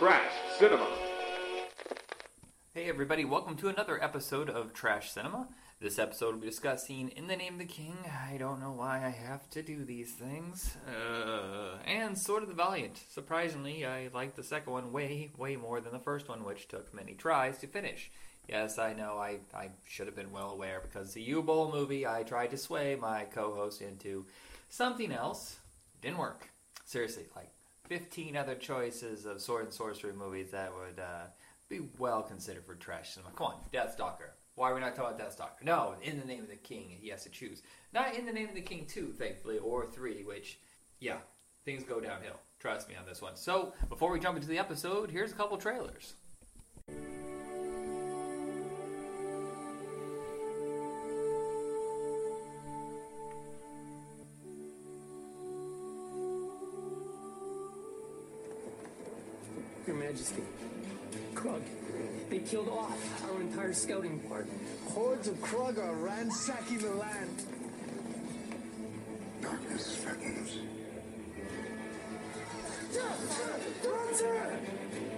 Trash Cinema. Hey everybody, welcome to another episode of Trash Cinema. This episode will be discussing In the Name of the King. I don't know why I have to do these things. Uh, and Sword of the Valiant. Surprisingly, I like the second one way, way more than the first one, which took many tries to finish. Yes, I know I, I should have been well aware because the Uwe Boll movie, I tried to sway my co host into something else. Didn't work. Seriously, like 15 other choices of sword and sorcery movies that would uh, be well considered for trash cinema. Come on, Deathstalker. Why are we not talking about Deathstalker? No, in the name of the king, he has to choose. Not in the name of the king 2, thankfully, or 3, which, yeah, things go downhill. Trust me on this one. So, before we jump into the episode, here's a couple trailers. Majesty, Krug, they killed off our entire scouting party. Hordes of Krug are ransacking the land. Darkness threatens. Solana?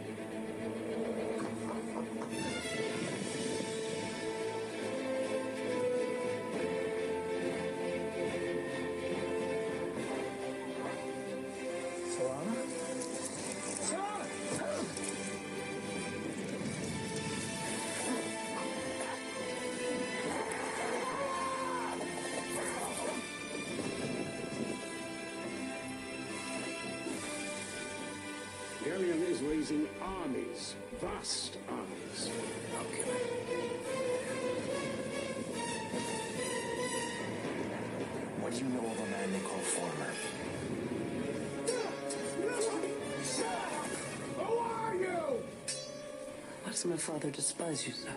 Why does my father despise you so?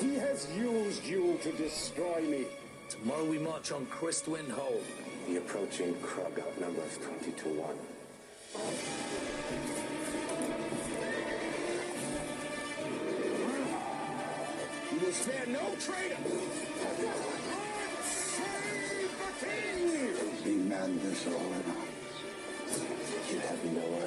He has used you to destroy me. Tomorrow we march on Christwind Hole. The approaching Krug outnumbers 20 to 1. You will spare no traitor. Save the king! We man this all at once. You have no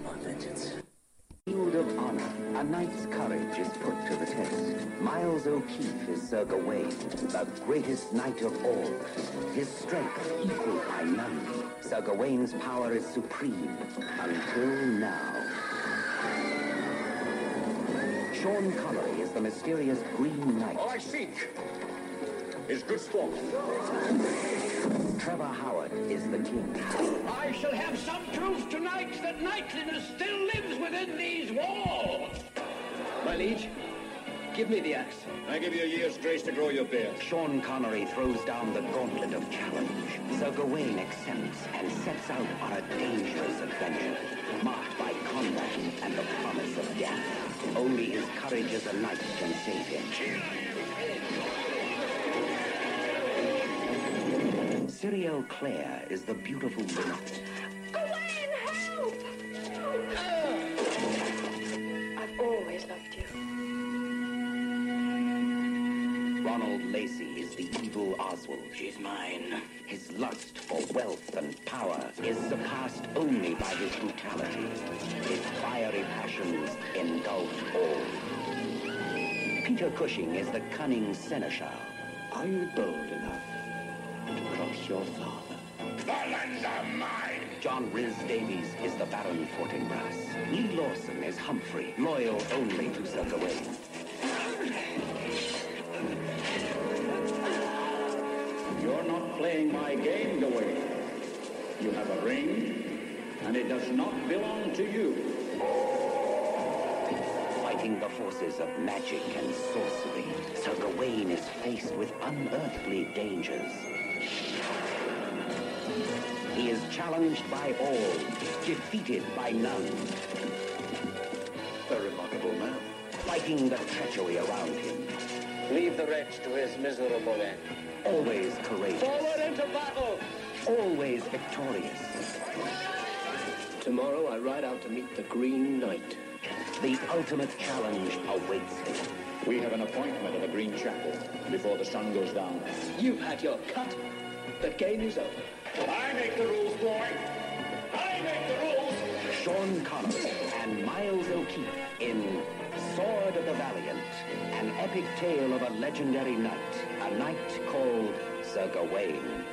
My vengeance. Field of honor, a knight's courage is put to the test. Miles O'Keefe is Sir Gawain, the greatest knight of all. His strength equaled by none. Sir Gawain's power is supreme, until now. Sean Connery is the mysterious Green Knight. All I seek is good sport. Trevor Howard is the king. I shall have some proof tonight that knightliness still lives within these walls. My liege, give me the axe. I give you a year's grace to grow your beard. Sean Connery throws down the gauntlet of challenge. Sir Gawain accepts and sets out on a dangerous adventure, marked by combat and the promise of death. Only his courage as a knight can save him. Cyrielle Clair is the beautiful knight. Gawain, help! I've always loved you. Ronald Lacey is the evil Oswald. She's mine. His lust for wealth and power is surpassed only by his brutality. His fiery passions engulf all. Peter Cushing is the cunning seneschal. Are you bold enough your father? The lands are mine. John Rhys Davies is the Baron Fortinbras. Leigh Lawson is Humphrey, loyal only to Sir Gawain. You're not playing my game, Gawain. You have a ring, and it does not belong to you. Fighting the forces of magic and sorcery, Sir Gawain is faced with unearthly dangers. He is challenged by all, defeated by none. A remarkable man. Fighting the treachery around him, Leave the wretch to his miserable end. always courageous, Forward into battle! always victorious. Tomorrow I ride out to meet the Green Knight. The ultimate challenge awaits him. We have an appointment at the Green Chapel before the sun goes down. You've had your cut. The game is over. I make the rules, boy. I make the rules. Sean Connery and Miles O'Keefe in Sword of the Valiant, an epic tale of a legendary knight, a knight called Sir Gawain.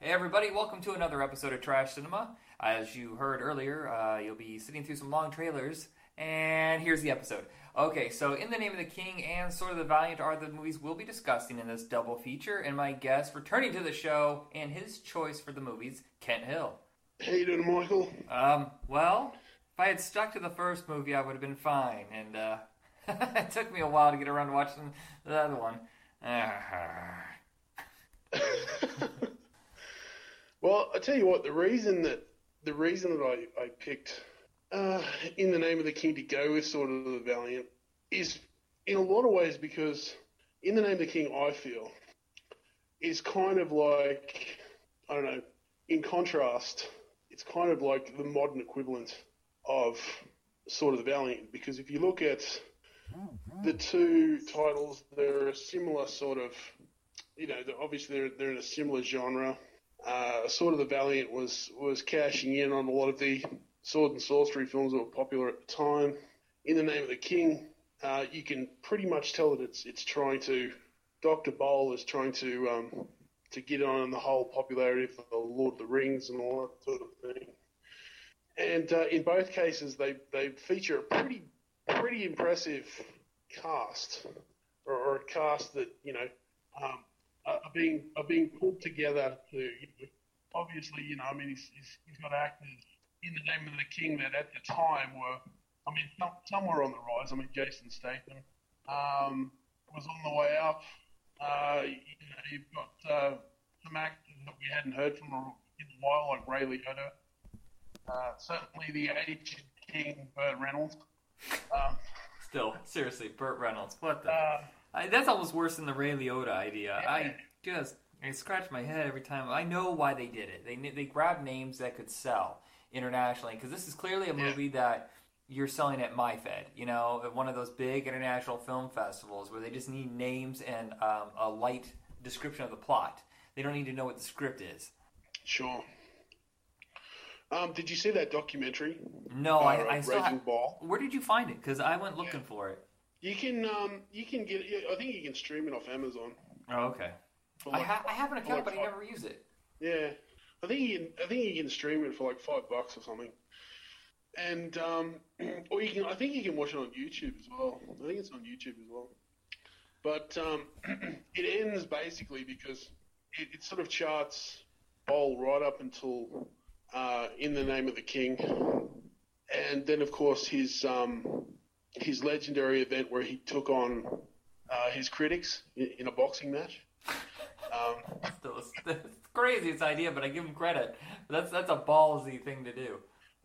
Hey everybody, welcome to another episode of Trash Cinema. As you heard earlier, uh, you'll be sitting through some long trailers, and here's the episode. Okay, so In the Name of the King and Sword of the Valiant are the movies we'll be discussing in this double feature, and my guest returning to the show and his choice for the movies, Kent Hill. How you doing, Michael? Um, well, if I had stuck to the first movie, I would have been fine, and uh, it took me a while to get around to watching the other one. Well, I tell you what, the reason that the reason that I, I picked uh, in the name of the king to go with Sword of the Valiant is in a lot of ways because in the name of the king, I feel is kind of like I don't know. In contrast, it's kind of like the modern equivalent of Sword of the Valiant because if you look at the two titles, they're a similar sort of, you know, they're, obviously they're they're in a similar genre. Uh, Sword of the Valiant was was cashing in on a lot of the sword and sorcery films that were popular at the time. In the Name of the King, uh, you can pretty much tell that it's it's trying to. Doctor Boll is trying to um, to get on the whole popularity of the Lord of the Rings and all that sort of thing. And uh, in both cases, they they feature a pretty pretty impressive cast, or, or a cast that you know um, are being are being pulled together to you know, obviously you know I mean he's, he's, he's got actors in the name of the king that at the time were I mean some, were on the rise. I mean Jason Statham um, was on the way up. Uh, you know, you've got uh, some actors that we hadn't heard from in a while, like Ray Liotta. Uh, certainly the aged king Burt Reynolds. Um, Still, seriously, Burt Reynolds. What the? uh, I, that's almost worse than the Ray Liotta idea. Yeah. I just I scratch my head every time. I know why they did it. They they grabbed names that could sell internationally because this is clearly a movie that you're selling at MIFED. You know, at one of those big international film festivals where they just need names and um, a light description of the plot. They don't need to know what the script is. Sure. Um, did you see that documentary? No, Uh, I, I still ha- Ball. Where did you find it? Because I went looking for it. You can um, you can get it. I think you can stream it off Amazon. Oh, okay. For I, ha- I have an account, like but I never use it. Yeah, I think you can, I think you can stream it for like five bucks or something. And um, or you can I think you can watch it on YouTube as well. I think it's on YouTube as well. But um, it ends basically because it, it sort of charts Boll right up until uh, in the name of the king, and then of course his um, his legendary event where he took on uh, his critics in, in a boxing match. Um, it's crazy its idea, but I give him credit. That's that's a ballsy thing to do.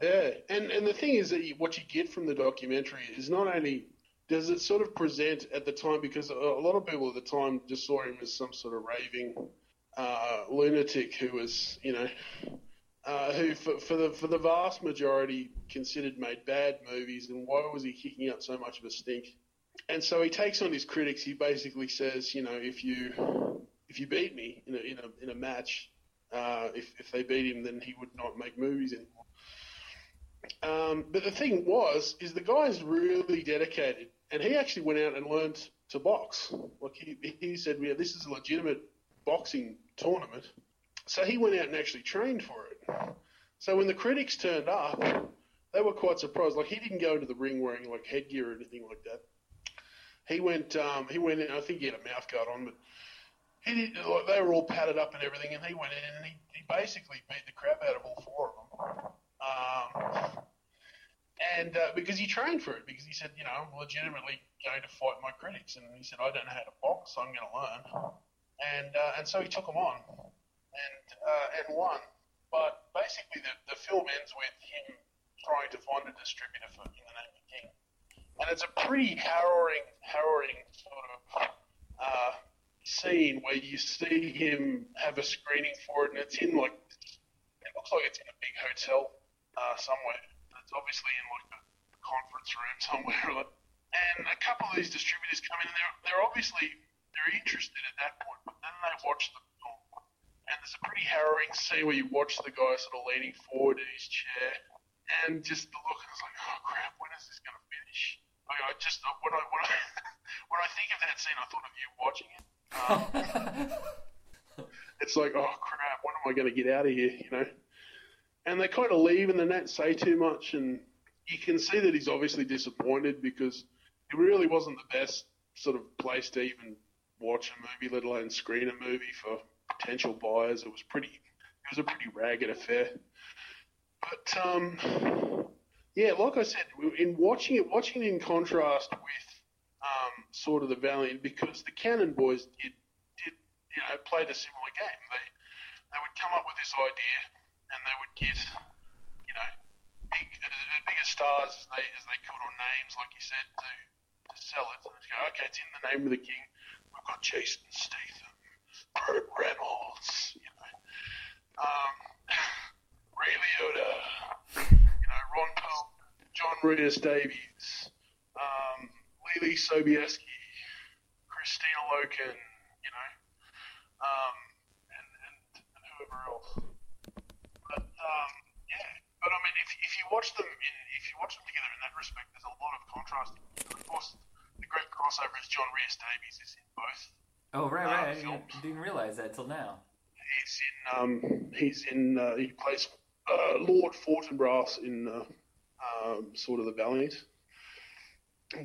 Yeah, and and the thing is that what you get from the documentary is not only does it sort of present at the time because a, a lot of people at the time just saw him as some sort of raving uh, lunatic who was you know uh, who for, for the for the vast majority considered made bad movies and why was he kicking up so much of a stink? And so he takes on his critics. He basically says, you know, if you if you beat me in a in a in a match, uh, if if they beat him, then he would not make movies anymore. Um, but the thing was, is the guy's really dedicated, and he actually went out and learned to box. Like he, he said, yeah, this is a legitimate boxing tournament. So he went out and actually trained for it. So when the critics turned up, they were quite surprised. Like he didn't go into the ring wearing like headgear or anything like that. He went, um, he went in. I think he had a mouth guard on, but he did, they were all padded up and everything, and he went in and he, he basically beat the crap out of all four of them. Um, and uh, because he trained for it, because he said, you know, I'm legitimately going to fight my critics, and he said, I don't know how to box, so I'm going to learn. And uh, and so he took them on, and uh, and won. But basically, the, the film ends with him trying to find a distributor for In the Name of King, and it's a pretty harrowing, harrowing sort of uh, scene where you see him have a screening for it, and it's in like it looks like it's in a big hotel uh, somewhere. It's obviously in like a conference room somewhere. And a couple of these distributors come in, and they're they're obviously they're interested at that point, but then they watch the film, and there's a pretty harrowing scene where you watch the guy sort of leaning forward in his chair, and just the look, and it's like, oh crap, when is this going to finish? I just when I when I when I think of that scene, I thought of you watching it. Um, it's like, oh crap, when am I going to get out of here? You know. And they kind of leave, and they don't say too much, and you can see that he's obviously disappointed because it really wasn't the best sort of place to even watch a movie, let alone screen a movie for potential buyers. It was pretty, it was a pretty ragged affair. But um, yeah, like I said, in watching it, watching it in contrast with um, Sword of the Valiant, because the Cannon boys did, did you know, played a similar game. They they would come up with this idea, and they would get, you know, big, as big as stars as they as they could, or names, like you said, to to sell it. And go, okay, it's in the name of the king. We've got Jason Statham, Burt Reynolds, you know, um, Ray Liotta, you know, Ron Perlman, John Rhys Davies, um, Leelee Sobieski, Kristanna Loken, you know, um, and, and, and whoever else. But um, yeah, but I mean, if, if you watch them in, if you watch them together in that respect, there's a lot of contrast. Of course, the great crossover is John Rhys Davies is in both. Oh right, uh, right. I didn't, realize that till now. He's in um, he's in uh, he plays uh, Lord Fortinbras in uh, um, Sword of the Valiant.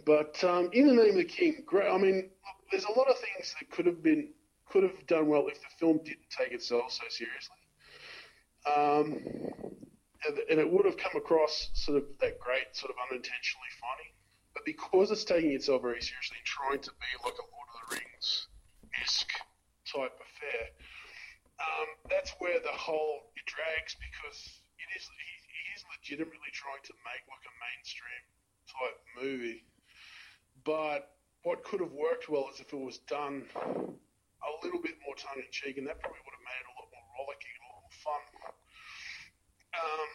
But um, in the name of the King, great. I mean, there's a lot of things that could have been could have done well if the film didn't take itself so seriously. Um, and, and it would have come across sort of that great, sort of unintentionally funny. But because it's taking itself very seriously, trying to be like a Lord of the Rings esque type affair, um, that's where the whole it drags because it is he, he is legitimately trying to make like a mainstream type movie. But what could have worked well is if it was done a little bit more tongue in cheek, and that probably would have made it a lot more rollicking and a lot more fun. Um,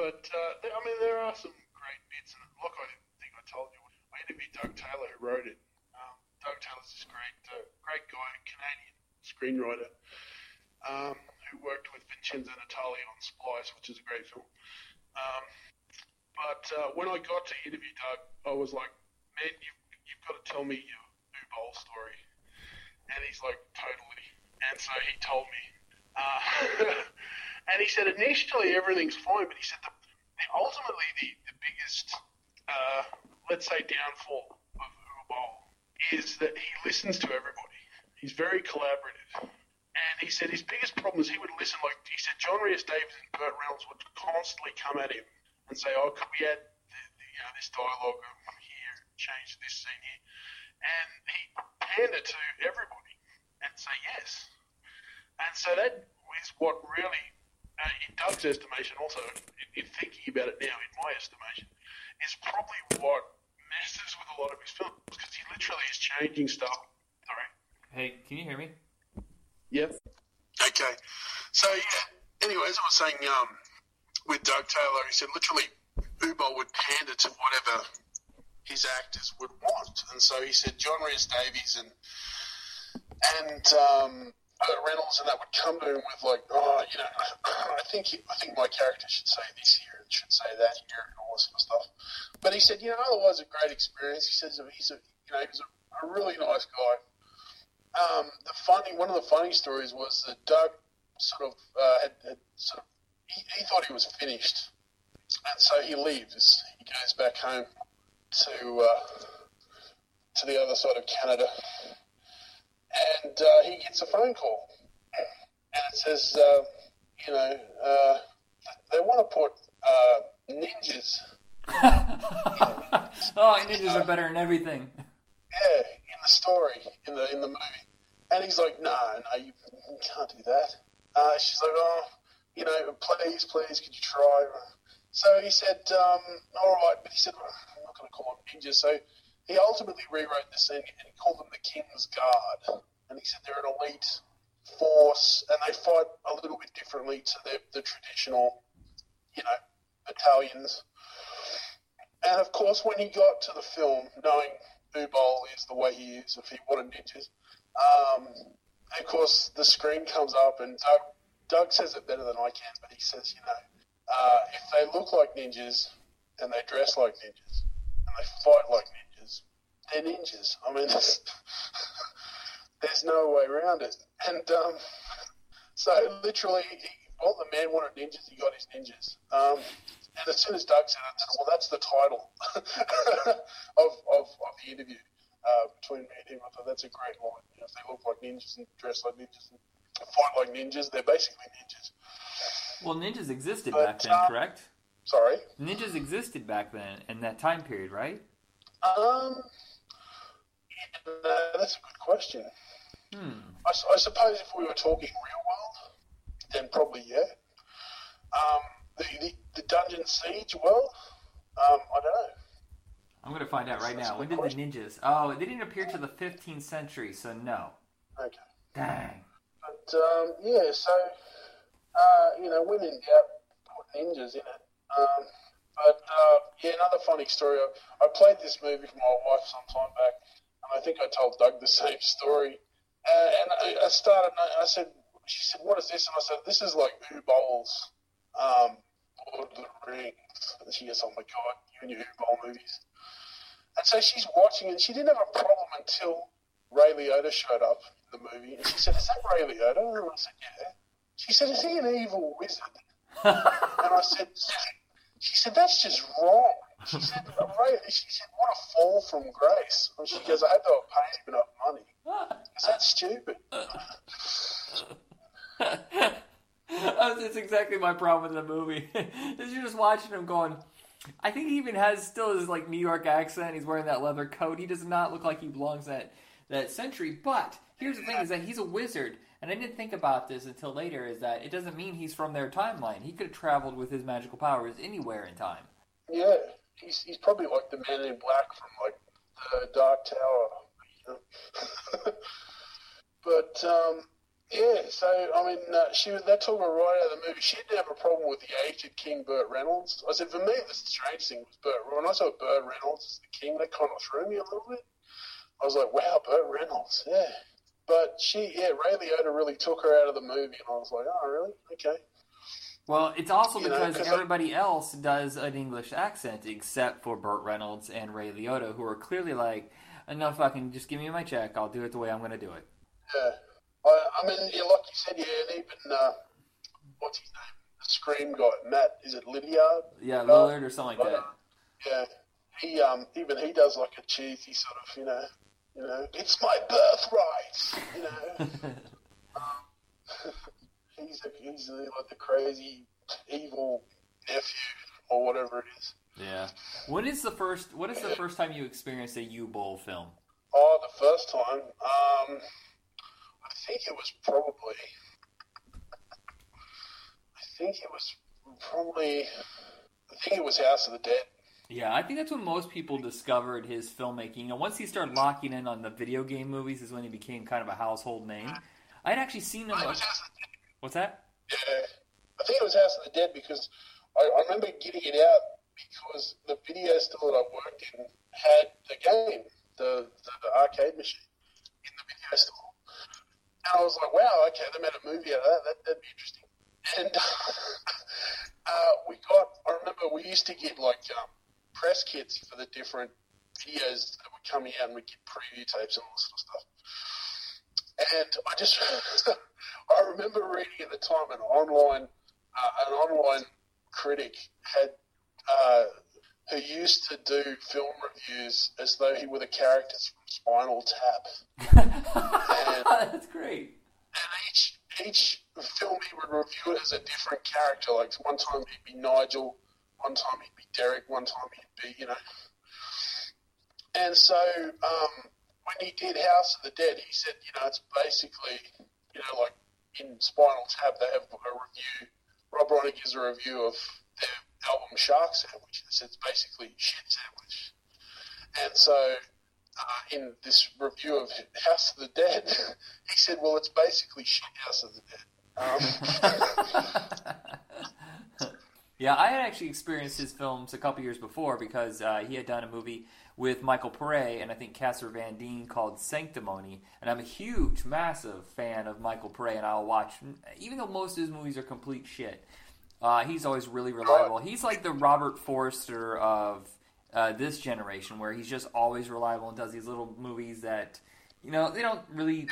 but uh, I mean, there are some great bits, and look, I think I told you, I interviewed Doug Taylor who wrote it. Um, Doug Taylor's this great, uh, great guy, Canadian screenwriter, um, who worked with Vincenzo Natali on Splice, which is a great film. Um, but uh, when I got to interview Doug, I was like, man, you've, you've got to tell me your Uwe Boll story. And he's like, totally. And so he told me. Uh, and he said initially everything's fine, but he said the, the ultimately the, the biggest, uh, let's say, downfall of Boll is that he listens to everybody. He's very collaborative. And he said his biggest problem is he would listen, like he said, John Rhys Davies and Burt Reynolds would constantly come at him and say, "Oh, could we add you know this dialogue change this scene here?" And he hand it to everybody and say yes. And so that is what really, uh, in Doug's estimation, also in, in thinking about it now, in my estimation, is probably what messes with a lot of his films because he literally is changing stuff. Sorry. Hey, can you hear me? Yep. Okay. So yeah. Anyways, I was saying um, with Doug Taylor, he said literally Uwe Boll would pander to whatever his actors would want, and so he said John Rhys Davies and and um, Reynolds and that would come to him with like, oh, you know, I think he, I think my character should say this here and should say that here and all this sort of stuff. But he said, you know, otherwise a great experience. He says he's a you know he's a, a really nice guy. Um, the funny one of the funny stories was that Doug sort of uh, had, had sort of he, he thought he was finished, and so he leaves. He goes back home to uh, to the other side of Canada, and uh, he gets a phone call, and it says, uh, you know, uh, they want to put uh, ninjas. oh, ninjas are better than everything. Yeah, in the story, in the in the movie, and he's like, no, no, you, you can't do that. Uh, she's like, oh, you know, please, please, could you try? So he said, um, all right, but he said, well, Call them ninjas. So he ultimately rewrote the scene and he called them the King's Guard. And he said they're an elite force, and they fight a little bit differently to the, the traditional, you know, battalions. And of course, when he got to the film, knowing Uwe Boll is the way he is, if he wanted ninjas, um, of course the screen comes up, and Doug, Doug says it better than I can, but he says, you know, uh, if they look like ninjas and they dress like ninjas they fight like ninjas, they're ninjas. I mean, there's, no way around it. And um, so literally, he, well, the man wanted ninjas, he got his ninjas. Um, and as soon as Doug said it, well, that's the title of, of, of the interview uh, between me and him. I thought that's a great line. You know, if they look like ninjas and dress like ninjas and fight like ninjas, they're basically ninjas. Well, ninjas existed But, back then, uh, correct? Sorry? Ninjas existed back then in that time period, right? Um, yeah, that's a good question. Hmm. I, I suppose if we were talking real world, then probably yeah. Um, the, the, the Dungeon Siege world, um, I don't know. I'm gonna find out right now. When did the ninjas? Oh, they didn't appear till the 15th century, so no. Okay. Dang. But um, yeah, so uh, you know, when in doubt, put ninjas in it. Um, but uh, yeah, another funny story. I, I played this movie for my wife some time back, and I think I told Doug the same story. Uh, and I, I started. I said, she said, "What is this?" And I said, "This is like Uwe Boll's um, Lord of the Rings." And she goes, "Oh my god, you and your Uwe Boll movies." And so she's watching, and she didn't have a problem until Ray Liotta showed up in the movie, and she said, "Is that Ray Liotta?" And I said, "Yeah." She said, "Is he an evil wizard?" and I said, "She said that's just wrong." She said, right. she said, "What a fall from grace." And she goes, "I they were paying him enough money." Is that stupid? That's exactly my problem with the movie. is you're just watching him going. I think he even has still his like New York accent. He's wearing that leather coat. He does not look like he belongs that that century. But here's the thing: is that he's a wizard, and I didn't think about this until later. Is that it doesn't mean he's from their timeline. He could have traveled with his magical powers anywhere in time. Yeah, he's he's probably like the Man in Black from like the Dark Tower. But um, yeah, so I mean, uh, she was that took her right out of the movie. She didn't have a problem with the aged King Burt Reynolds. I said, for me, the strange thing was Burt. When I saw Burt Reynolds as the King, that kind of threw me a little bit. I was like, wow, Burt Reynolds, yeah. But she, yeah, Ray Liotta really took her out of the movie, and I was like, oh, really? Okay. Well, it's also You know, because 'cause I- everybody else does an English accent except for Burt Reynolds and Ray Liotta, who are clearly like, "No, fucking, just give me my check. I'll do it the way I'm going to do it." Yeah. I, I mean, yeah, like you said, yeah, and even, uh, what's his name? The Scream guy, Matt, is it Lydiard? Yeah, Lillard or something like that. Yeah. He, um, even he does like a cheesy sort of, you know, you know, it's my birthright, you know. um, he's, a, he's a, like the crazy, evil nephew or whatever it is. Yeah. When is the first? What is the first time you experienced a Uwe Boll film? Oh, the first time, um, I think it was probably, I think it was probably, I think it was House of the Dead. Yeah, I think that's when most people discovered his filmmaking. Know, once he started locking in on the video game movies, is when he became kind of a household name. I'd actually seen him. Like, what's that? Yeah, I think it was House of the Dead because I, I remember getting it out because the video store that I worked in had the game, the, the, the arcade machine in the video store. And I was like, wow, okay, they made a movie out of that. that that'd be interesting. And uh, we got, I remember we used to get like um, press kits for the different videos that were coming out and we'd get preview tapes and all this sort of stuff. And I just, I remember reading at the time an online, uh, an online critic had, uh, who used to do film reviews as though he were the characters from Spinal Tap. That's great. and each each film he would review it as a different character. Like one time he'd be Nigel, one time he'd be Derek, one time he'd be, you know. And so um, when he did House of the Dead, he said, you know, it's basically, you know, like in Spinal Tap, they have a review. Rob Reiner gives a review of their album Shark Sandwich. He said it's basically shit sandwich. And so uh, in this review of House of the Dead, he said, "Well, it's basically shit House of the Dead." Um, Yeah, I had actually experienced his films a couple years before because uh, he had done a movie with Michael Pare and I think Casper Van Dien called Sanctimony, and I'm a huge, massive fan of Michael Pare, and I'll watch even though most of his movies are complete shit. Uh, he's always really reliable. He's like the Robert Forster of uh, this generation, where he's just always reliable and does these little movies that you know they don't really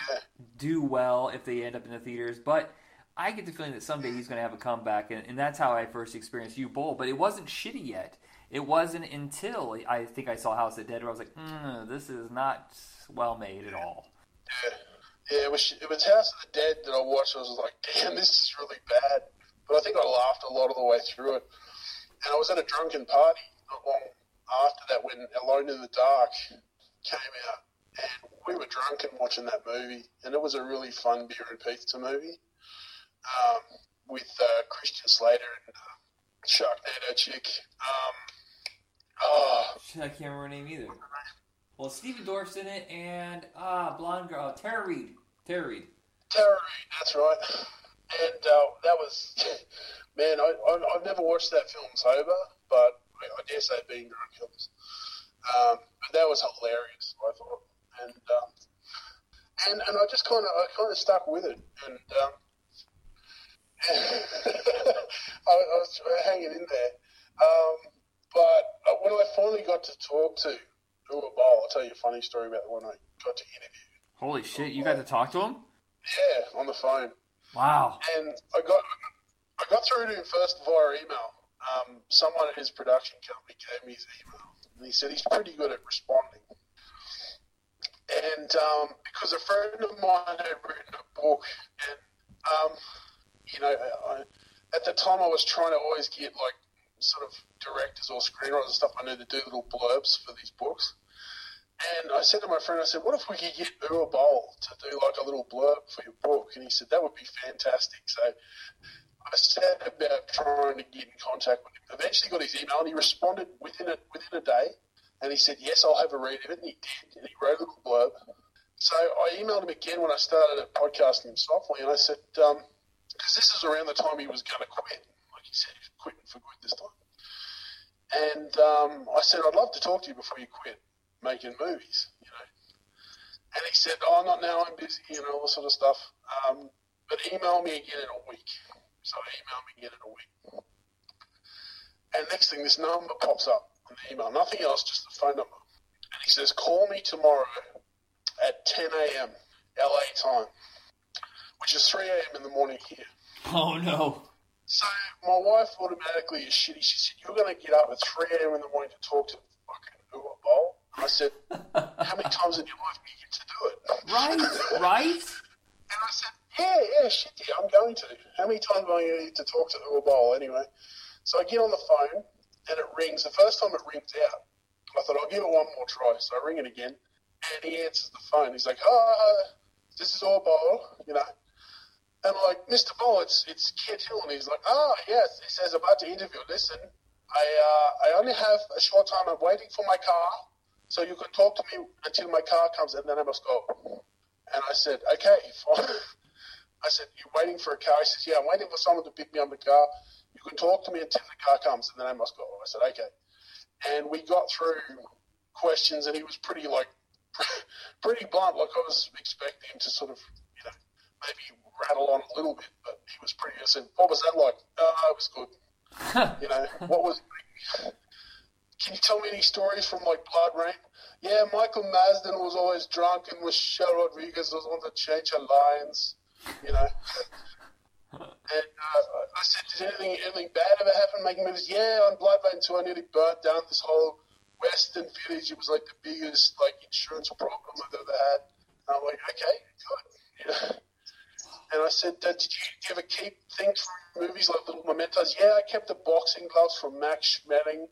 do well if they end up in the theaters, but I get the feeling that someday he's going to have a comeback, and, and that's how I first experienced Uwe Boll. But it wasn't shitty yet. It wasn't until I think I saw House of the Dead where I was like, mm, "This is not well made at all." yeah, yeah, it was it was House of the Dead that I watched. I was like, "Damn, this is really bad." But I think I laughed a lot of the way through it. And I was at a drunken party not long after that when Alone in the Dark came out, and we were drunk and watching that movie, and it was a really fun beer and pizza movie um, with uh, Christian Slater and uh, Sharknado chick. Um, oh, I can't remember her name either. Well, Stephen Dorff's in it, and ah, blonde girl, uh, Tara Reid. Tara Reid. Tara Reid, that's right. And uh, that was, man, I, I, I've never watched that film sober, but I, I dare say being drunk helps. Um, but that was hilarious, I thought, and um, and and I just kind of I kind of stuck with it, and um, I, I was hanging in there. Um, but uh, when I finally got to talk to Uwe Boll, I'll tell you a funny story about when I got to interview. Holy shit, you got to talk to him? Yeah, on the phone. Wow. And I got I got through to him first via email. Um, someone at his production company gave me his email, and he said he's pretty good at responding. And um, because a friend of mine had written a book, and um, you know, I, at the time I was trying to always get like sort of directors or screenwriters and stuff I knew to do little blurbs for these books. And I said to my friend, I said, what if we could get Uwe Boll to do like a little blurb for your book? And he said, that would be fantastic. So I said about trying to get in contact with him. Eventually got his email and he responded within a, within a day. And he said, yes, I'll have a read of it. And he did. And he wrote a little blurb. So I emailed him again when I started podcasting him softly. And I said, um, because this is around the time he was going to quit. Like he said, quitting for good this time. And um, I said, I'd love to talk to you before you quit making movies, you know. And he said, oh, not now, I'm busy, and all this sort of stuff. Um, but email me again in a week. So he emailed me again in a week. And next thing, this number pops up on the email. Nothing else, just the phone number. And he says, call me tomorrow at 10 a.m. LA time, which is 3 a.m. in the morning here. Oh no. So my wife automatically is shitty. She said, "You're going to get up at 3 a.m. in the morning to talk to fucking Uwe Boll." I said, "How many times in your life do you get to do it?" Right, right. And I said, "Yeah, yeah, shit, yeah, I'm going to. How many times am I going to get to talk to Uwe Boll anyway?" So I get on the phone and it rings. The first time it rings out, I thought I'll give it one more try. So I ring it again, and he answers the phone. He's like, "Oh, this is Boll," you know. And I'm like, Mr. Boll, it's it's Kent Hill, and he's like, ah, yes. He says, about to interview. Listen, I uh, I only have a short time. I'm waiting for my car, so you can talk to me until my car comes, and then I must go. And I said, okay. I said, you're waiting for a car? He says, yeah, I'm waiting for someone to pick me up the car. You can talk to me until the car comes, and then I must go. I said, okay. And we got through questions, and he was pretty like pretty blunt. Like I was expecting him to sort of, you know, maybe rattle on a little bit, but he was pretty. I said, "What was that like?" Oh, it was good. you know, what was? Can you tell me any stories from like BloodRayne? Yeah, Michael Madsen was always drunk, and Michelle Rodriguez was on the change her lines. You know. and uh, I said, "Did anything anything bad ever happen making movies?" Yeah, on BloodRayne 2, I nearly burnt down this whole Western Village. It was like the biggest like insurance problem I've ever had. And I'm like, okay, good. Yeah. And I said, uh, did, you, ever keep things from movies like little mementos? Yeah, I kept the boxing gloves from Max Schmeling.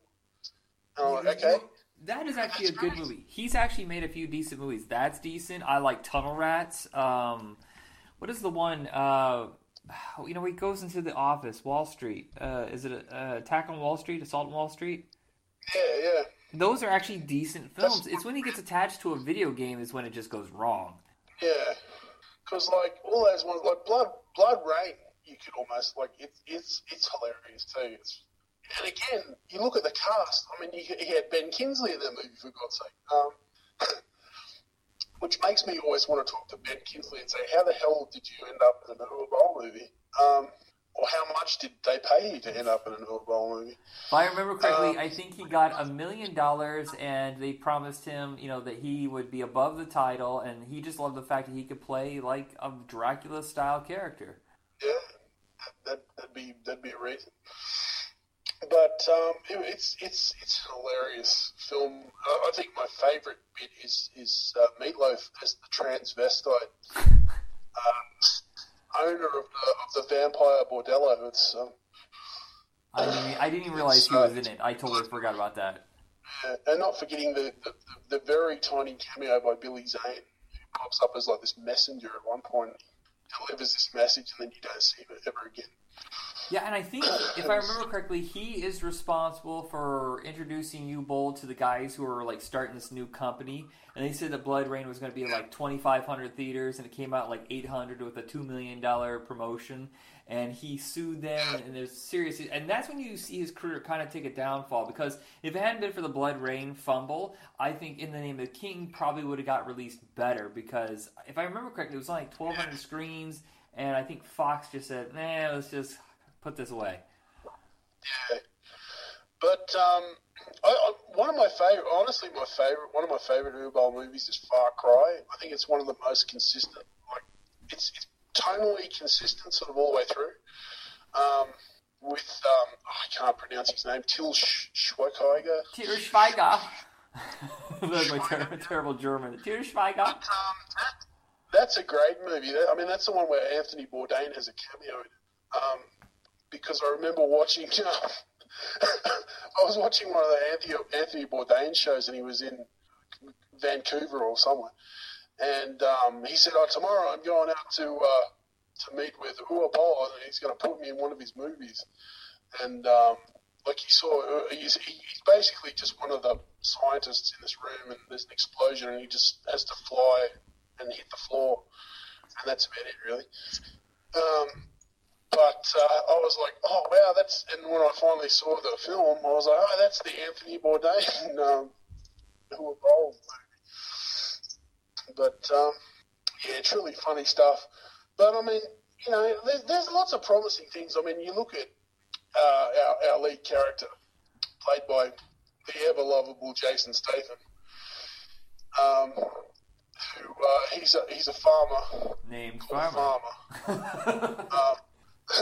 Like, okay. That is actually a good movie. He's actually made a few decent movies. That's decent. I like Tunnel Rats. Um, what is the one? Uh, you know, he goes into the office, Wall Street. Uh, is it a, uh, Attack on Wall Street? Assault on Wall Street? Yeah, yeah. Those are actually decent films. It's when he gets attached to a video game is when it just goes wrong. Yeah, because like all those ones, like Blood BloodRayne, you could almost like it's it's it's hilarious too. It's, and again, you look at the cast. I mean, you, you had Ben Kingsley in that movie for God's sake. Um, which makes me always want to talk to Ben Kingsley and say, how the hell did you end up in an Uwe Boll movie? Um, or how much did they pay you to end up in an Boll movie? If I remember correctly, Um, I think he got a million dollars, and they promised him, you know, that he would be above the title, and he just loved the fact that he could play like a Dracula style character. Yeah, that, that'd be that'd be a reason. But um, it, it's it's it's a hilarious film. I, I think my favourite bit is is uh, Meatloaf as the transvestite um, owner of the, of the vampire bordello. It's um, I didn't, even- I didn't even realize he was in it. I totally forgot about that. uh, and not forgetting the, the the very tiny cameo by Billy Zane, who pops up as like this messenger at one point. Delivers this message, and then you don't see him ever again. Yeah, and I think if I remember correctly, he is responsible for introducing Uwe Boll to the guys who are like starting this new company. And they said that BloodRayne was going to be like 2,500 theaters, and it came out like 800 with a two million dollar promotion. And he sued them, and there's serious. And that's when you see his career kind of take a downfall because if it hadn't been for the BloodRayne fumble, I think In the Name of the King probably would have got released better because if I remember correctly, it was like 1,200 screens, and I think Fox just said, "Nah, let's just put this away." Yeah. But um, I, I, one of my favorite, honestly, my favorite, one of my favorite Uwe movies is Far Cry. I think it's one of the most consistent. Like, it's, it's tonally consistent, sort of all the way through. Um, with um, oh, I can't pronounce his name, Till Schweiger. Til Schweiger. That's my ter- terrible German. Til Schweiger. Um, that, that's a great movie. That, I mean, that's the one where Anthony Bourdain has a cameo in. Um, because I remember watching. I was watching one of the Anthony, Anthony Bourdain shows, and he was in Vancouver or somewhere. And um, he said, "Oh, tomorrow I'm going out to uh, to meet with Boll, and he's going to put me in one of his movies." And um, like he saw, uh, he's, he's basically just one of the scientists in this room, and there's an explosion, and he just has to fly and hit the floor, and that's about it, really. Um, but uh, I was like, oh wow, that's. And when I finally saw the film, I was like, oh, that's the Anthony Bourdain um, Uwe Boll movie. But um, yeah, it's really funny stuff. But I mean, you know, there's, there's lots of promising things. I mean, you look at uh, our, our lead character, played by the ever lovable Jason Statham. Um, who uh, he's a he's a farmer Named Farmer. Farmer. um,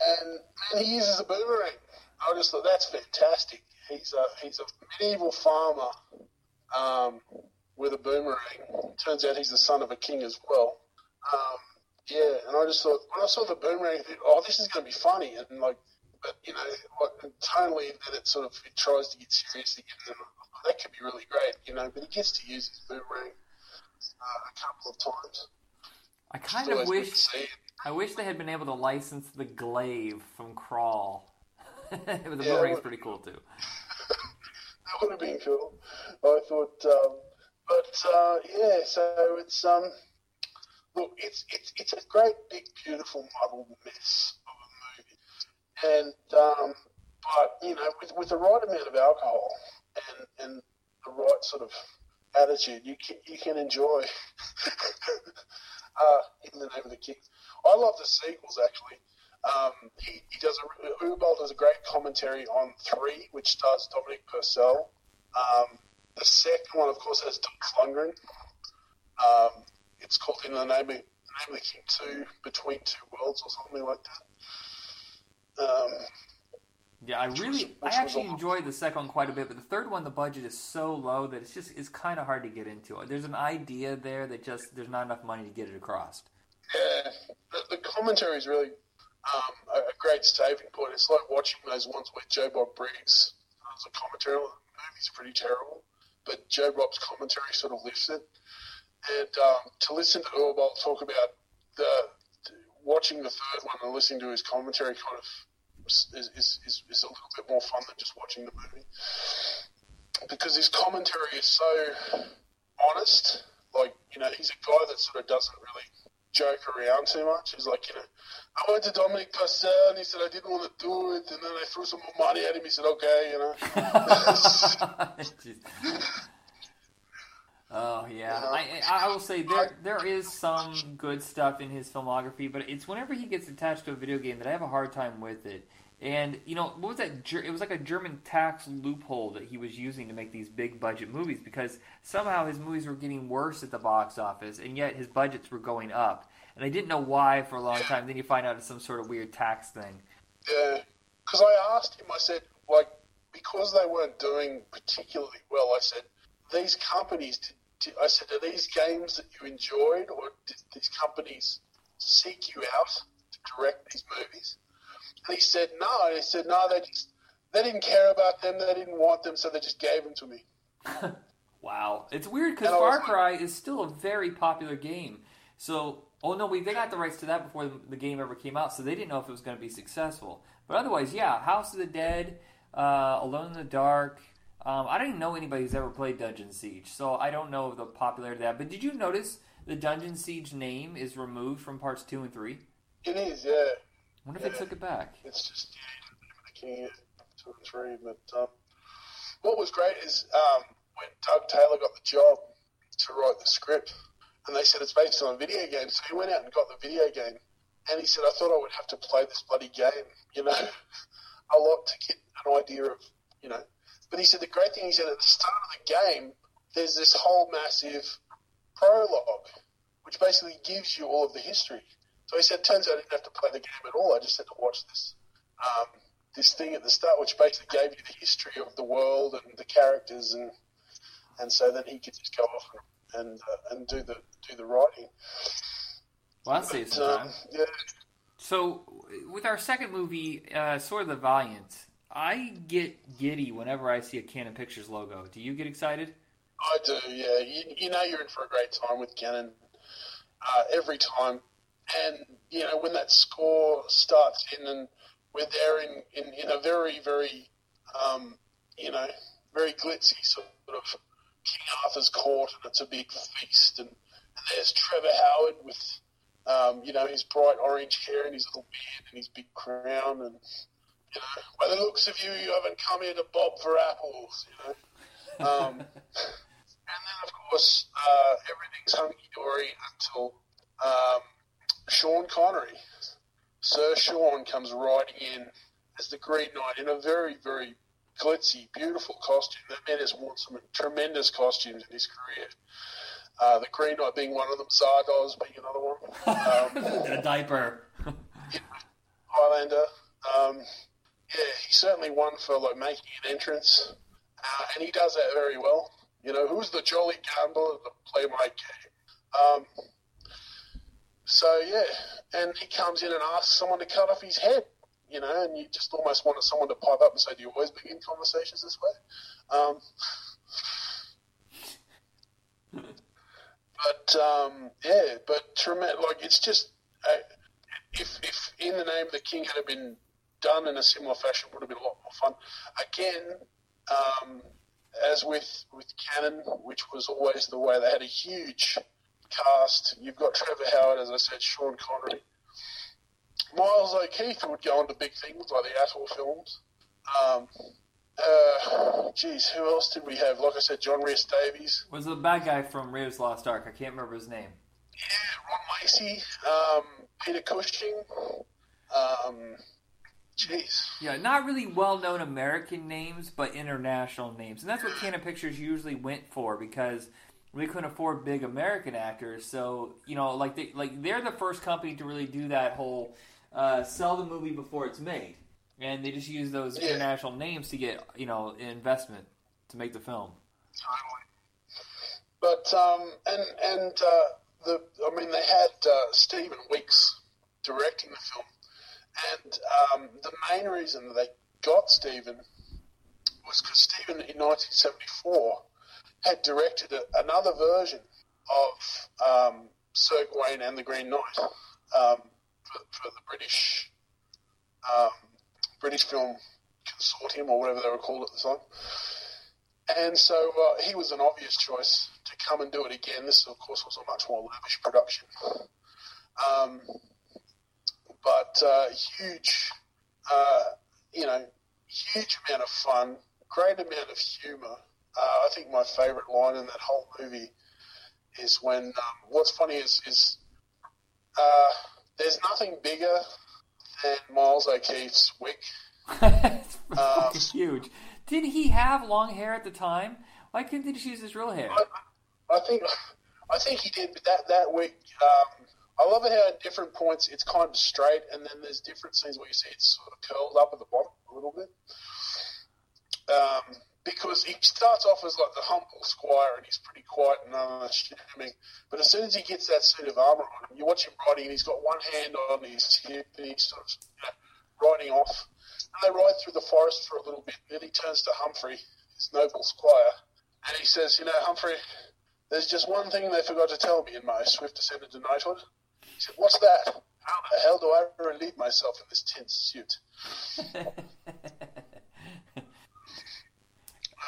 and he uses a boomerang. I just thought that's fantastic. He's a he's a medieval farmer um, with a boomerang. Turns out he's the son of a king as well. Um, yeah, and I just thought when I saw the boomerang, I thought, oh, this is going to be funny, and like, but you know, like, tonally, then it sort of it tries to get serious again. And that could be really great, you know. But he gets to use his boomerang uh, a couple of times. I kind of wish. I wish they had been able to license the glaive from Krull. the Yeah, boomerang's pretty cool too. that would have been cool. I thought, um, but uh, yeah, so it's um, look, it's it's it's a great big beautiful muddled mess of a movie, and um, but you know, with with the right amount of alcohol and and the right sort of attitude, you can you can enjoy. uh, in the name of the king, I love the sequels actually. Um, he, he does a does a great commentary on three, which stars Dominic Purcell. Um, the second one, of course, has Dolph Lundgren. Um, it's called In the Name of, the Name of the King Two, Between Two Worlds, or something like that. Yeah, I really, I actually enjoyed the second one quite a bit, but the third one, the budget is so low that it's just it's kind of hard to get into. There's an idea there that just there's not enough money to get it across. yeah, the, the commentary is really um, a, a great saving point. It's like watching those ones where Joe Bob Briggs does a commentary. on The movie's pretty terrible, but Joe Bob's commentary sort of lifts it. And um, to listen to Uwe Boll talk about the watching the third one and listening to his commentary kind of is, is, is, is a little bit more fun than just watching the movie. because his commentary is so honest. Like you know, he's a guy that sort of doesn't really joke around too much. He's like, you know, I went to Dominic Purcell and he said I didn't want to do it, and then I threw some more money at him. He said, okay, you know. Oh yeah, I, I will say there there is some good stuff in his filmography, but it's whenever he gets attached to a video game that I have a hard time with it. And you know what was that? It was like a German tax loophole that he was using to make these big budget movies because somehow his movies were getting worse at the box office, and yet his budgets were going up. And I didn't know why for a long time. Then you find out it's some sort of weird tax thing. Yeah, because I asked him. I said, like, because they weren't doing particularly well. I said, these companies. Did, I said, are these games that you enjoyed, or did these companies seek you out to direct these movies? And he said, no. And he said, no, they just they didn't care about them. They didn't want them, so they just gave them to me. wow, it's weird because Far Cry is still a very popular game. So, oh no, we they got the rights to that before the, the game ever came out, so they didn't know if it was going to be successful. But otherwise, yeah, House of the Dead, uh, Alone in the Dark. Um, I don't even know anybody who's ever played Dungeon Siege, so I don't know the popularity of that. But did you notice the Dungeon Siege name is removed from parts two and three? It is, yeah. I wonder yeah. if they took it back. It's just yeah, the King two and three. But um, what was great is um, when Doug Taylor got the job to write the script, and they said it's based on a video game, so he went out and got the video game, and he said, "I thought I would have to play this bloody game, you know, a lot to get an idea of, you know." But he said the great thing he said at the start of the game, there's this whole massive prologue, which basically gives you all of the history. So he said, turns out I didn't have to play the game at all. I just had to watch this um, this thing at the start, which basically gave you the history of the world and the characters, and and so then he could just go off and and, uh, and do the do the writing. Well, that saves some time. Um, yeah. So with our second movie, uh, Sword of the Valiant, I get giddy whenever I see a Cannon Pictures logo. Do you get excited? I do, yeah. You, you know you're in for a great time with Cannon uh, every time. And, you know, when that score starts in and we're there in, in, in a very, very, um, you know, very glitzy sort of King Arthur's court and it's a big feast. And, and there's Trevor Howard with, um, you know, his bright orange hair and his little beard and his big crown and you know, by the looks of you, you haven't come here to bob for apples, you know. Um, and then, of course, uh, everything's hunky dory until um, Sean Connery, Sir Sean, comes riding in as the Green Knight in a very, very glitzy, beautiful costume. That man has worn some tremendous costumes in his career. Uh, the Green Knight being one of them, Zardoz being another one. Um, a diaper. Highlander. Um, yeah, he's certainly one for like making an entrance, uh, and he does that very well. You know, who's the jolly gambler to play my game? Um, so yeah, and he comes in and asks someone to cut off his head. You know, and you just almost wanted someone to pipe up and say, "Do you always begin conversations this way?" Um, but um, yeah, but. Like it's just uh, if if in the name of the king had been done in a similar fashion would have been a lot more fun. Again, um, as with with Cannon, which was always the way, they had a huge cast. You've got Trevor Howard, as I said, Sean Connery. Miles O'Keefe would go on to big things like the Ator films. Um, uh, geez, who else did we have? Like I said, John Rhys Davies. Was the bad guy from Raiders Lost Ark. I can't remember his name. Yeah, Ron Lacey, um, Peter Cushing. Um, Jeez. Yeah, not really well known American names, but international names. And that's what Cannon Pictures usually went for because we couldn't afford big American actors. So, you know, like they like they're the first company to really do that whole uh, sell the movie before it's made. And they just use those yeah. international names to get, you know, investment to make the film. Totally. But um and and uh, the I mean they had uh, Stephen Weeks directing the film and um, the main reason that they got Stephen was because Stephen in 1974 had directed a, another version of um, Sir Gawain and the Green Knight um, for, for, the British um, British Film Consortium or whatever they were called at the time. And so uh, he was an obvious choice to come and do it again. This, of course, was a much more lavish production. But uh, huge, uh, you know, huge amount of fun, great amount of humour. Uh, I think my favourite line in that whole movie is when um, what's funny is, is uh, there's nothing bigger than Miles O'Keefe's wig. it's um, huge. Did he have long hair at the time? Why couldn't they just use his real hair? I, I think I think he did, but that that wig. Um, I love it how at different points it's kind of straight, and then there's different scenes where you see it's sort of curled up at the bottom a little bit. Um, because he starts off as like the humble squire, and he's pretty quiet and unassuming. But as soon as he gets that suit of armor on you watch him riding, and he's got one hand on his hip, and he's sort of you know, riding off. And they ride through the forest for a little bit. Then he turns to Humphrey, his noble squire, and he says, "You know, Humphrey, there's just one thing they forgot to tell me in my swift ascent to knighthood." He said, "What's that? How the hell do I relieve myself in this tin suit?"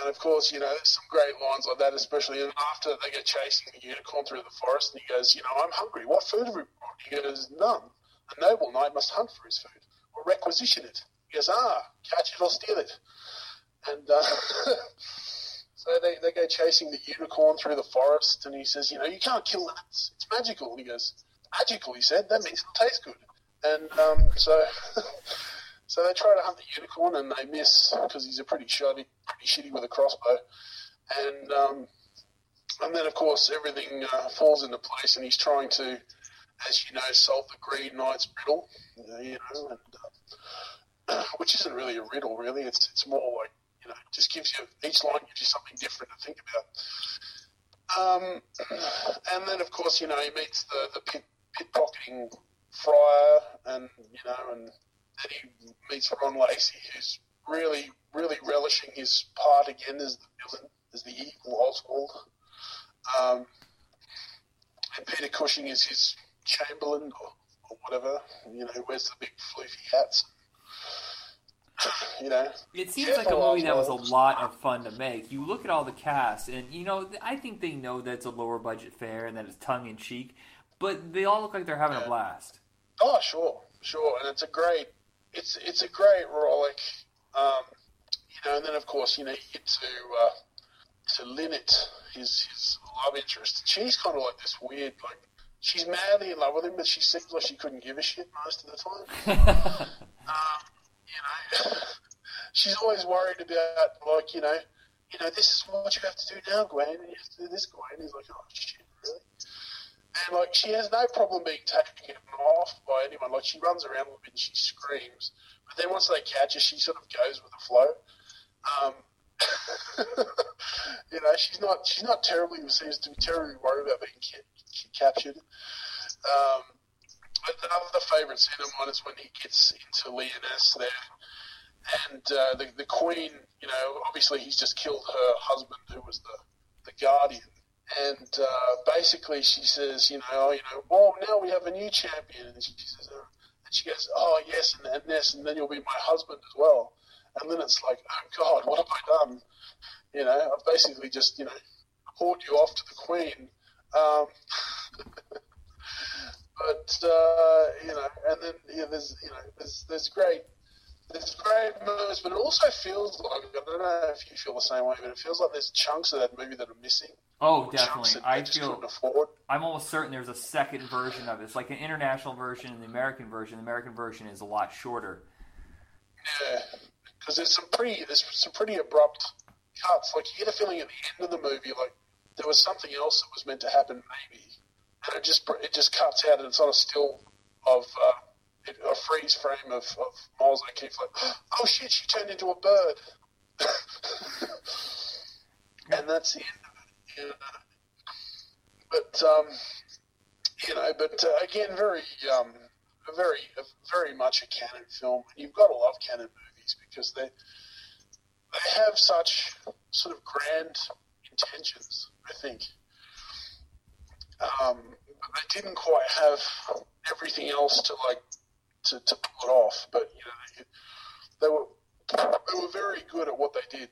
And of course, you know, there's some great lines like that, especially after they get chasing the unicorn through the forest, and he goes, you know, I'm hungry. What food have we brought? He goes, none. A noble knight must hunt for his food, or requisition it. He goes, ah, catch it or steal it. And uh, so they, they go chasing the unicorn through the forest, and he says, you know, you can't kill that. It's, it's magical. And he goes, magical, he said. That means it'll taste good. And um, so So they try to hunt the unicorn and they miss because he's a pretty shoddy, pretty shitty with a crossbow. And um, and then of course everything uh, falls into place, and he's trying to, as you know, solve the Green Knight's riddle. You know, and, uh, which isn't really a riddle, really. It's it's more like you know, just gives you each line gives you something different to think about. Um, and then of course you know he meets the the pit, pickpocketing friar, and you know, and then he meets Ron Lacey, who's really, really relishing his part again as the villain, as the evil Oswald. Um, and Peter Cushing is his Chamberlain or, or whatever, you know, wears the big floofy hats. You know, it seems like a movie that was a lot of fun to make. You look at all the cast, and you know, I think they know that it's a lower budget fare and that it's tongue in cheek, but they all look like they're having a blast. Oh, sure, sure, and it's a great it's it's a great rollick, um, you know. And then of course, you know, you get to uh, to Lynette, his his love interest. She's kind of like this weird, like she's madly in love with him, but she seems like she couldn't give a shit most of the time. um, you know, she's always worried about like you know, you know, this is what you have to do now, Gwen, you have to do this, Gwen. He's like, oh shit, really? And like she has no problem being taken off by anyone. Like she runs around and she screams, but then once they catch her, she sort of goes with the flow. Um, you know, she's not she's not terribly seems to be terribly worried about being ca- captured. Um, another favourite scene of mine is when he gets into Lyonesse there, and uh, the the Queen. You know, obviously he's just killed her husband, who was the the guardian and uh, basically she says, you know, oh, you know, well, now we have a new champion, and she says, oh, and she goes, oh yes, and, and this, and then you'll be my husband as well, and then it's like, oh God, what have I done? You know, I've basically just, you know, hauled you off to the queen. Um, but uh, you know, and then yeah, there's you know, there's there's great there's great moments, but it also feels like I don't know if you feel the same way, but it feels like there's chunks of that movie that are missing. Oh, definitely. I feel. I'm almost certain there's a second version of it. It's like an international version and the American version. The American version is a lot shorter. Yeah, because there's some pretty there's some pretty abrupt cuts. Like you get a feeling at the end of the movie, like there was something else that was meant to happen, maybe, and it just it just cuts out, and it's on a still of. Uh, a freeze frame of, of Miles O'Keefe, like, oh shit, she turned into a bird. and that's the end of it. But, um, you know, but uh, again, very, um, very, very much a Cannon film. And you've got to love Cannon movies because they, they have such sort of grand intentions, I think. Um, but they didn't quite have everything else to like to, to pull it off. But you know, they, they were they were very good at what they did.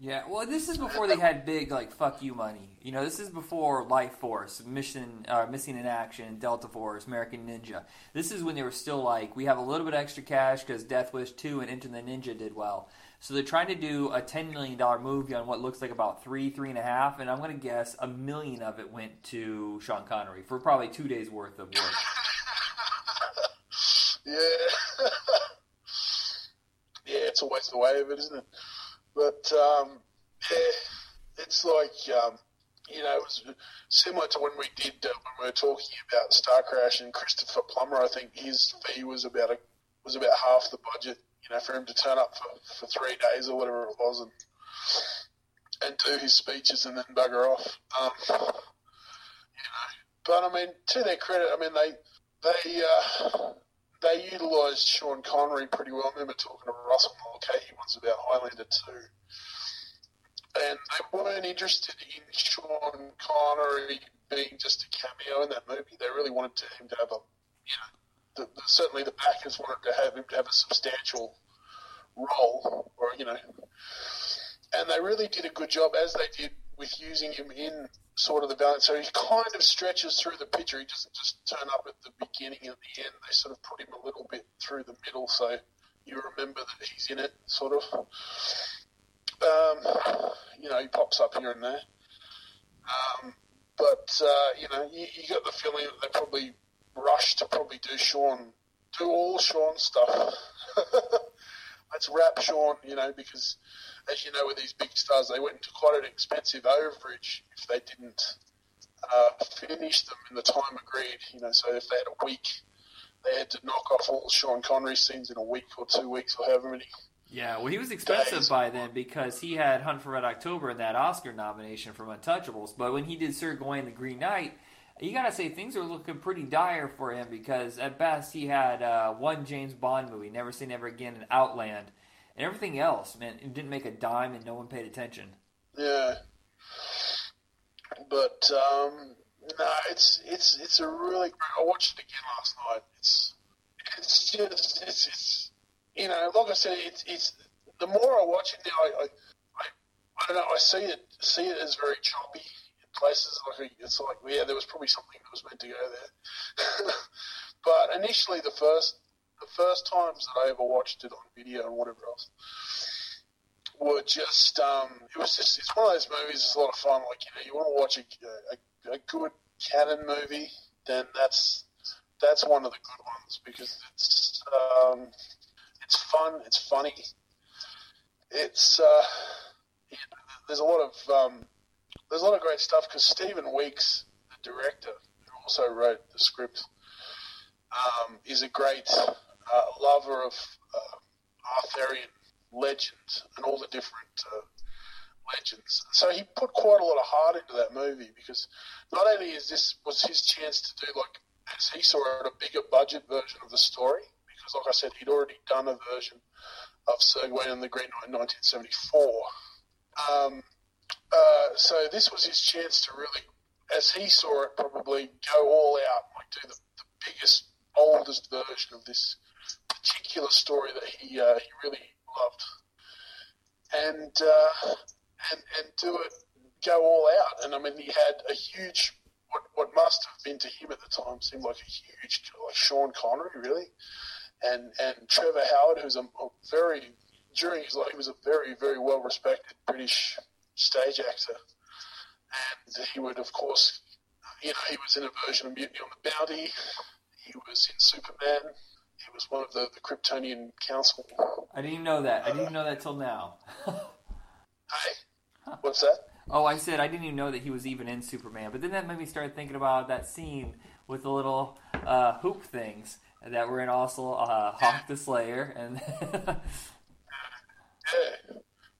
Yeah, well, this is before they had big like "fuck you" money. You know, this is before Lifeforce, Mission, uh, Missing in Action, Delta Force, American Ninja. This is when they were still like, we have a little bit of extra cash because Death Wish two and Enter the Ninja did well. So they're trying to do a ten million dollar movie on what looks like about three, three and a half, and I'm going to guess a million of it went to Sean Connery for probably two days worth of work. yeah, yeah, it's always the way of it, isn't it? But um, yeah, it's like um, you know, it was similar to when we did uh, when we were talking about Starcrash and Christopher Plummer. I think his fee was about a was about half the budget. You know, for him to turn up for, for three days or whatever it was, and and do his speeches and then bugger off. Um, you know, but I mean, to their credit, I mean they they uh, they utilised Sean Connery pretty well. I remember talking to Russell Mulcahy once about Highlander 2. And they weren't interested in Sean Connery being just a cameo in that movie. They really wanted to, him to have a, you know, the, the, certainly the backers wanted to have him to have a substantial role, or, you know. And they really did a good job, as they did with using him in sort of the balance. So he kind of stretches through the picture. He doesn't just turn up at the beginning and the end. They sort of put him a little bit through the middle, so you remember that he's in it, sort of. Um, you know, he pops up here and there. Um, but uh, you know, you, you got the feeling that they probably rushed to probably do Sean, do all Sean stuff. Let's wrap Sean, you know, because as you know, with these big stars, they went into quite an expensive overage if they didn't uh, finish them in the time agreed. You know, so if they had a week, they had to knock off all Sean Connery scenes in a week or two weeks or however many. Yeah, well, he was expensive days. by then because he had Hunt for Red October and that Oscar nomination from Untouchables. But when he did Sir Gawain the Green Knight, you gotta say things are looking pretty dire for him because at best he had uh, one James Bond movie, Never Say Never Again, and Outland, and everything else, man, it didn't make a dime and no one paid attention. Yeah, but um, no, it's it's it's a really great. I watched it again last night. It's it's just it's, it's you know, like I said, it's it's the more I watch it now, I I, I, I don't know. I see it see it as very choppy in places. Like it's like yeah, there was probably something that was meant to go there. but initially, the first the first times that I ever watched it on video and whatever else were just um, it was just it's one of those movies. It's a lot of fun. Like you know, you want to watch a, a, a good Cannon movie, then that's that's one of the good ones because it's um, it's fun, it's funny, it's uh, there's a lot of um, there's a lot of great stuff because Stephen Weeks, the director, who also wrote the script, um, is a great uh, lover of uh, Arthurian legends and all the different uh, legends. So he put quite a lot of heart into that movie because not only is this was his chance to do like as he saw it a bigger budget version of the story because like I said he'd already done a version of Sir and the Green Knight in 1974. Um, uh, so this was his chance to really, as he saw it, probably go all out, like do the, the biggest, oldest version of this particular story that he uh, he really loved, and uh, and and do it, go all out. And I mean, he had a huge, what what must have been to him at the time seemed like a huge, like Sean Connery, really, and and Trevor Howard, who's a, a very during his life, he was a very very well respected British stage actor, and he would of course, you know, he was in a version of Mutiny on the Bounty. He was in Superman. He was one of the, the Kryptonian Council. I didn't even know that. I didn't even know that till now. Hey, what's that? Oh, I said I didn't even know that he was even in Superman. But then that made me start thinking about that scene with the little uh, hoop things that were in also uh, Hawk the Slayer and. yeah,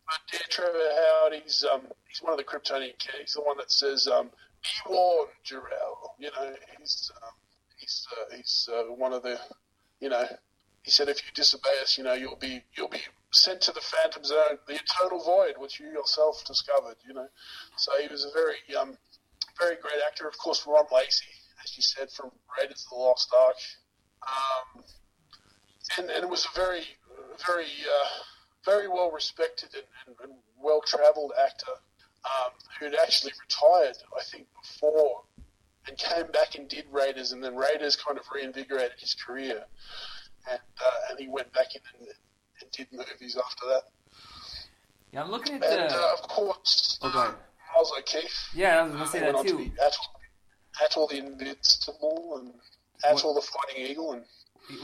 but yeah, Trevor Howard, he's um, he's one of the Kryptonian kids. He's the one that says, um, "Be warned, Jor-El." You know, he's um, he's uh, he's uh, one of the, you know, he said, if you disobey us, you know, you'll be you'll be sent to the Phantom Zone, the eternal void, which you yourself discovered. You know, so he was a very um, very great actor. Of course, Ron Lacey, as you said, from Raiders of the Lost Ark, um, and and it was a very very uh, very well respected and, and, and well-travelled actor um, who'd actually retired, I think, before, and came back and did Raiders, and then Raiders kind of reinvigorated his career, and uh, and he went back in and, and did movies after that. Yeah, I'm looking at And the. uh, of course, go ahead. Miles O'Keefe. Yeah, I was gonna say that on to too. be Ator, Ator the Invincible and Ator the Fighting Eagle, and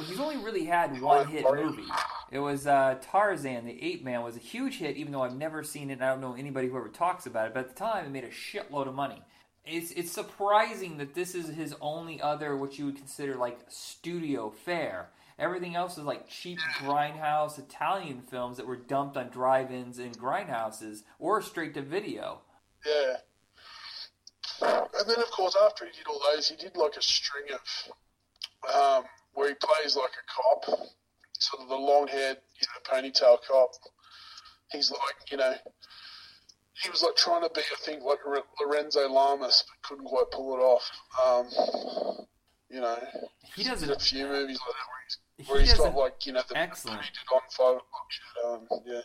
He's only really had one hit movie. It was uh, Tarzan, the Ape Man, was a huge hit. Even though I've never seen it, and I don't know anybody who ever talks about it. But at the time, it made a shitload of money. It's it's surprising that this is his only other what you would consider like studio fare. Everything else is like cheap grindhouse Italian films that were dumped on drive-ins and grindhouses or straight to video. yeah. And then, of course, after he did all those, he did like a string of um, where he plays like a cop, sort of the long-haired, you know, ponytail cop. He's like, you know, he was like trying to be, I think, like Lorenzo Lamas, but couldn't quite pull it off. Um, you know, He does it a few movies like that where he's, He where he's does got like, you know, the excellent- he did on five o'clock shit. Um, yeah.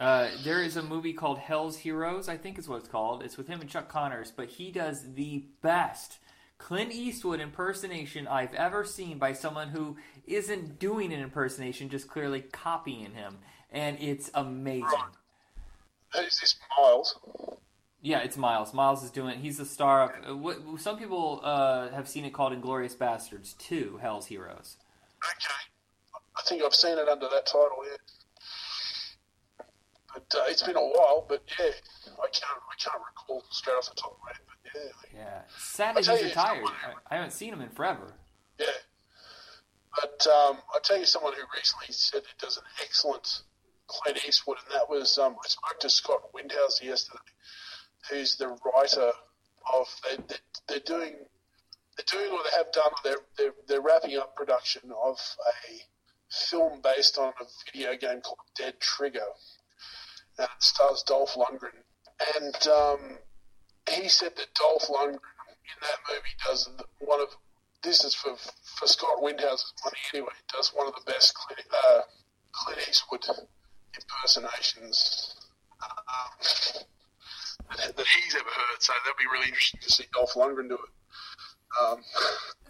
Uh, there is a movie called Hell's Heroes, I think is what it's called. It's with him and Chuck Connors, but he does the best Clint Eastwood impersonation I've ever seen by someone who isn't doing an impersonation, just clearly copying him, and it's amazing. Who's this Miles? Yeah, it's Miles. Miles is doing. He's the star of. Uh, what, some people uh, have seen it called Inglorious Bastards 2, Hell's Heroes. Okay. I think I've seen it under that title, yeah. But uh, it's been a while, but yeah, I can't I can't recall straight off the top of my head, but yeah. Yeah, sad that he's retired. I, I haven't seen him in forever. Yeah. But um, I'll tell you someone who recently said it does an excellent Clint Eastwood, and that was um, I spoke to Scott Windhauser yesterday, who's the writer of they, they, they're doing they're doing or they have done they're, they're they're wrapping up production of a film based on a video game called Dead Trigger, and it stars Dolph Lundgren, and um, he said that Dolph Lundgren in that movie does one of this is for for Scott Windhauser's money anyway. Does one of the best Clint, uh, Clint Eastwood impersonations um, that, that he's ever heard. So that'd be really interesting to see Dolph Lundgren do it. Um,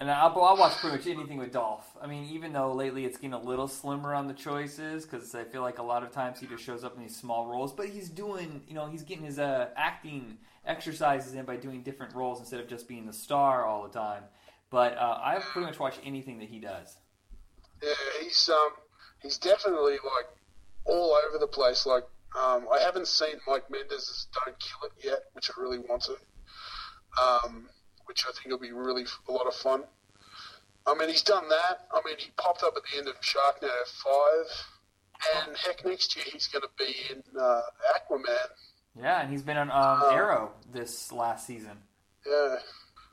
And I'll, I'll watch pretty much anything with Dolph. I mean, even though lately it's getting a little slimmer on the choices, because I feel like a lot of times he just shows up in these small roles, but he's doing, you know, he's getting his uh, acting exercises in by doing different roles instead of just being the star all the time. But uh, I pretty much watch anything that he does. yeah, he's um, he's definitely like all over the place. Like um, I haven't seen Mike Mendez' "Don't Kill It" yet, which I really want to. Um, which I think will be really a lot of fun. I mean, he's done that. I mean, he popped up at the end of Sharknado Five, and heck, next year he's going to be in uh, Aquaman. Yeah, and he's been on um, Oh. Arrow this last season. Yeah.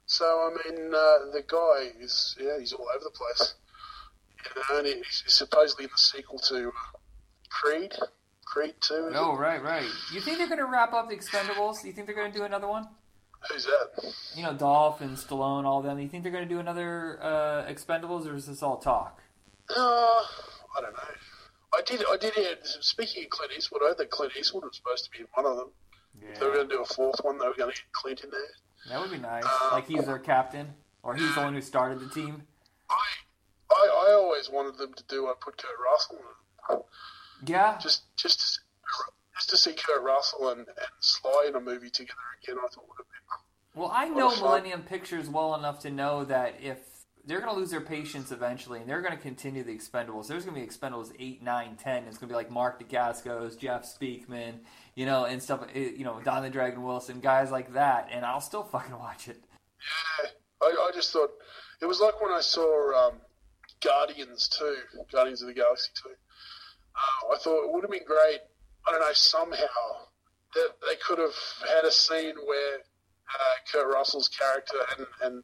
So I mean, uh, the guy is yeah, he's all over the place. You know, and he's supposedly in the sequel to uh, Creed, Creed Two. Oh, it? right, right. You think they're going to wrap up the Expendables? You think they're going to do another one? Who's that? You know, Dolph and Stallone, all of them. You think they're going to do another uh, Expendables, or is this all talk? Uh, I don't know. I did. I did hear. Speaking of Clint Eastwood, I heard that Clint Eastwood was supposed to be in one of them. if They were going to do a fourth one. They were going to get Clint in there. That would be nice. Uh, like he's their captain, or he's the one who started the team. I, I I always wanted them to do. I put Kurt Russell. in. Yeah. Just, just, to see, just to see Kurt Russell and, and Sly in a movie together again, I thought would have been. Well, I know Millennium Pictures well enough to know that if they're going to lose their patience eventually, and they're going to continue the Expendables, there's going to be Expendables 8, 9, 10. It's going to be like Mark Dacascos, Jeff Speakman, you know, and stuff, eh, you know, Don the Dragon Wilson, guys like that, and I'll still fucking watch it. Yeah, I, I just thought it was like when I saw um, Guardians 2, Guardians of the Galaxy 2. I thought it would have been great. I don't know somehow that they could have had a scene where uh, Kurt Russell's character and and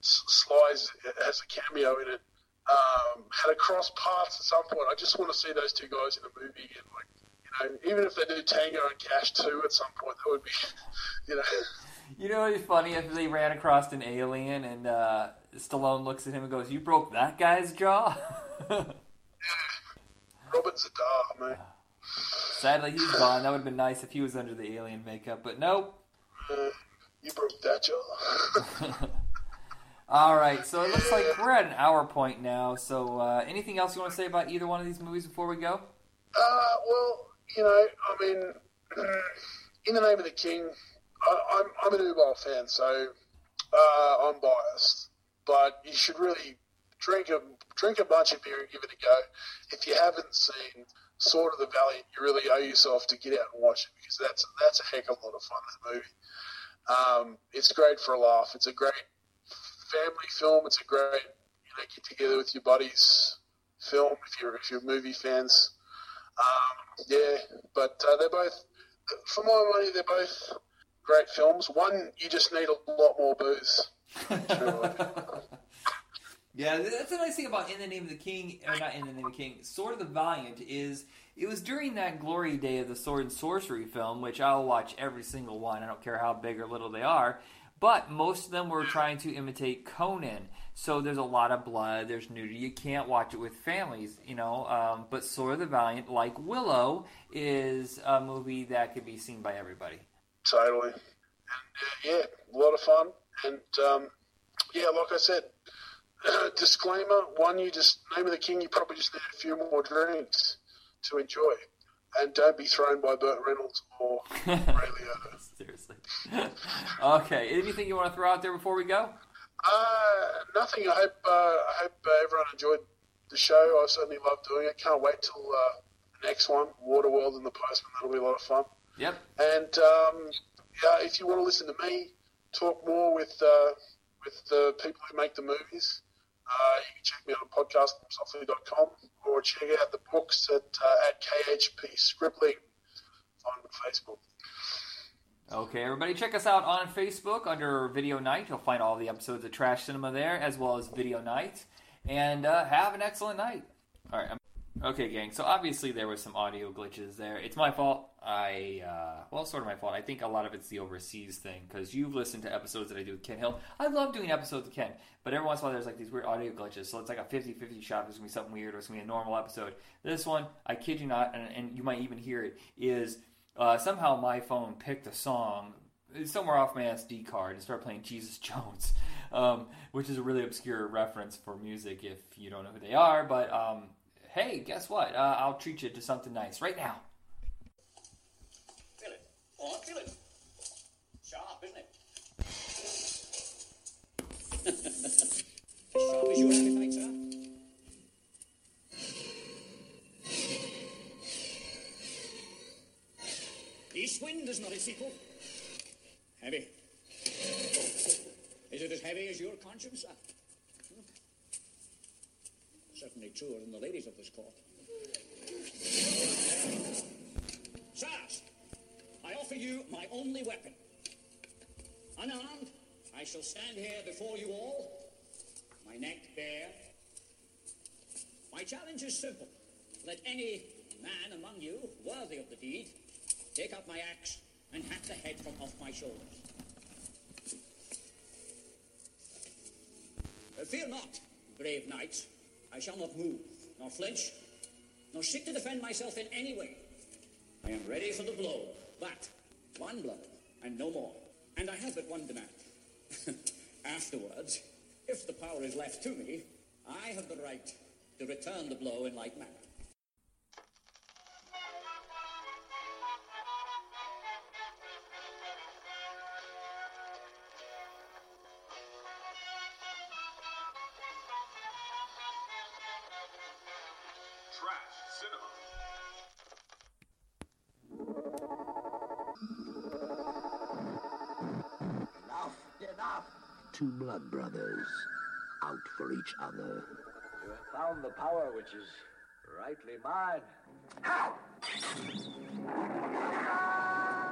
Sly's has a cameo in it. Um, had a cross paths at some point. I just want to see those two guys in a movie again. Like, you know, even if they do Tango and Cash 2 at some point, that would be, you know. You know, it'd be funny if they ran across an alien and uh, Stallone looks at him and goes, "You broke that guy's jaw." Robert Z'Dar, mate. Sadly, he's gone. That would have been nice if he was under the alien makeup, but nope. Uh, you broke that jaw. All right, so it looks like we're at an hour point now. So, uh, anything else you want to say about either one of these movies before we go? Uh, well, you know, I mean, in the name of the king, I, I'm I'm an Uwe Boll fan, so uh, I'm biased, but you should really drink a drink a bunch of beer and give it a go. If you haven't seen Sword of the Valiant, you really owe yourself to get out and watch it because that's that's a heck of a lot of fun. That movie. Um, it's great for a laugh. It's a great family film. It's a great you know get together with your buddies film if you're if you're movie fans. Um, yeah, but uh, they're both for my money they're both great films. One you just need a lot more booze. Yeah, that's the nice thing about In the Name of the King, or not In the Name of the King, Sword of the Valiant is it was during that glory day of the sword and sorcery film, which I'll watch every single one. I don't care how big or little they are. But most of them were trying to imitate Conan. So there's a lot of blood, there's nudity. You can't watch it with families, you know. Um, but Sword of the Valiant, like Willow, is a movie that could be seen by everybody. Totally. And uh, yeah, a lot of fun. And um, yeah, like I said, disclaimer: one, you just name of the king. You probably just need a few more drinks to enjoy, and don't be thrown by Burt Reynolds or Ray Liotta. Seriously. okay. Anything you want to throw out there before we go? Uh, nothing. I hope uh, I hope uh, everyone enjoyed the show. I certainly love doing it. Can't wait till uh, the next one, Waterworld and the Postman. That'll be a lot of fun. Yep. And um, yeah, if you want to listen to me talk more with uh, with the people who make the movies, uh, you can check me out on podcastsoftly.com or check out the books at uh, at KHP Scribbling on Facebook. Okay, everybody, check us out on Facebook under Video Night. You'll find all the episodes of Trash Cinema there, as well as Video Night. And uh, have an excellent night. All right. I'm- okay, gang. So obviously there was some audio glitches there. It's my fault. I uh, well, sort of my fault. I think a lot of it's the overseas thing because you've listened to episodes that I do with Kent Hill. I love doing episodes with Kent, but every once in a while there's like these weird audio glitches. So it's like a 50-50 shot. There's gonna be something weird, or it's gonna be a normal episode. This one, I kid you not, and, and you might even hear it, is uh, somehow my phone picked a song somewhere off my SD card and started playing Jesus Jones, um, which is a really obscure reference for music if you don't know who they are. But um, hey, guess what? Uh, I'll treat you to something nice right now. Feel it. Oh, I feel it. Sharp, isn't it? Sharp as your appetite, sir. East wind is not its equal. Heavy. Is it as heavy as your conscience, sir? Certainly truer than the ladies of this court. Sirs, I offer you my only weapon. Unarmed, I shall stand here before you all, my neck bare. My challenge is simple. Let any man among you worthy of the deed take up my axe and hack the head from off my shoulders. Fear not, brave knights. I shall not move, nor flinch, nor seek to defend myself in any way. I am ready for the blow, but one blow and no more. And I have but one demand. Afterwards, if the power is left to me, I have the right to return the blow in like manner. For each other. You have found the power which is rightly mine. How?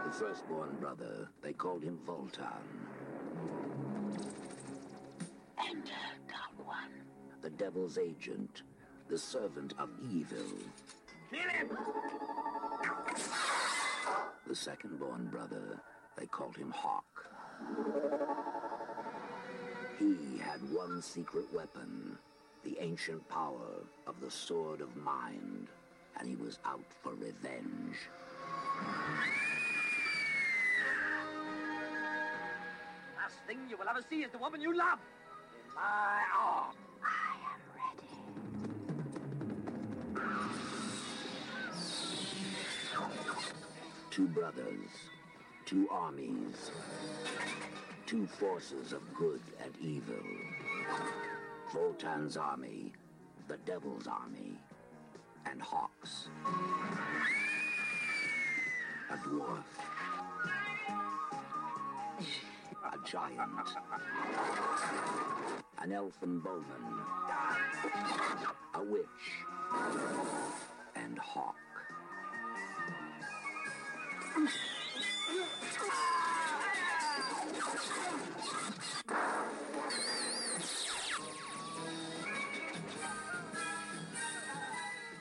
The firstborn brother, they called him Voltan. Enter, Dark One. The devil's agent, the servant of evil. Kill him! The second-born brother, they called him Hawk. He had one secret weapon, the ancient power of the Sword of Mind. and he was out for revenge. Last thing you will ever see is the woman you love in my arms. Two brothers, two armies, two forces of good and evil. Voltan's army, the Devil's army, and Hawks. A dwarf. A giant. An elfin bowman. A witch. And Hawk.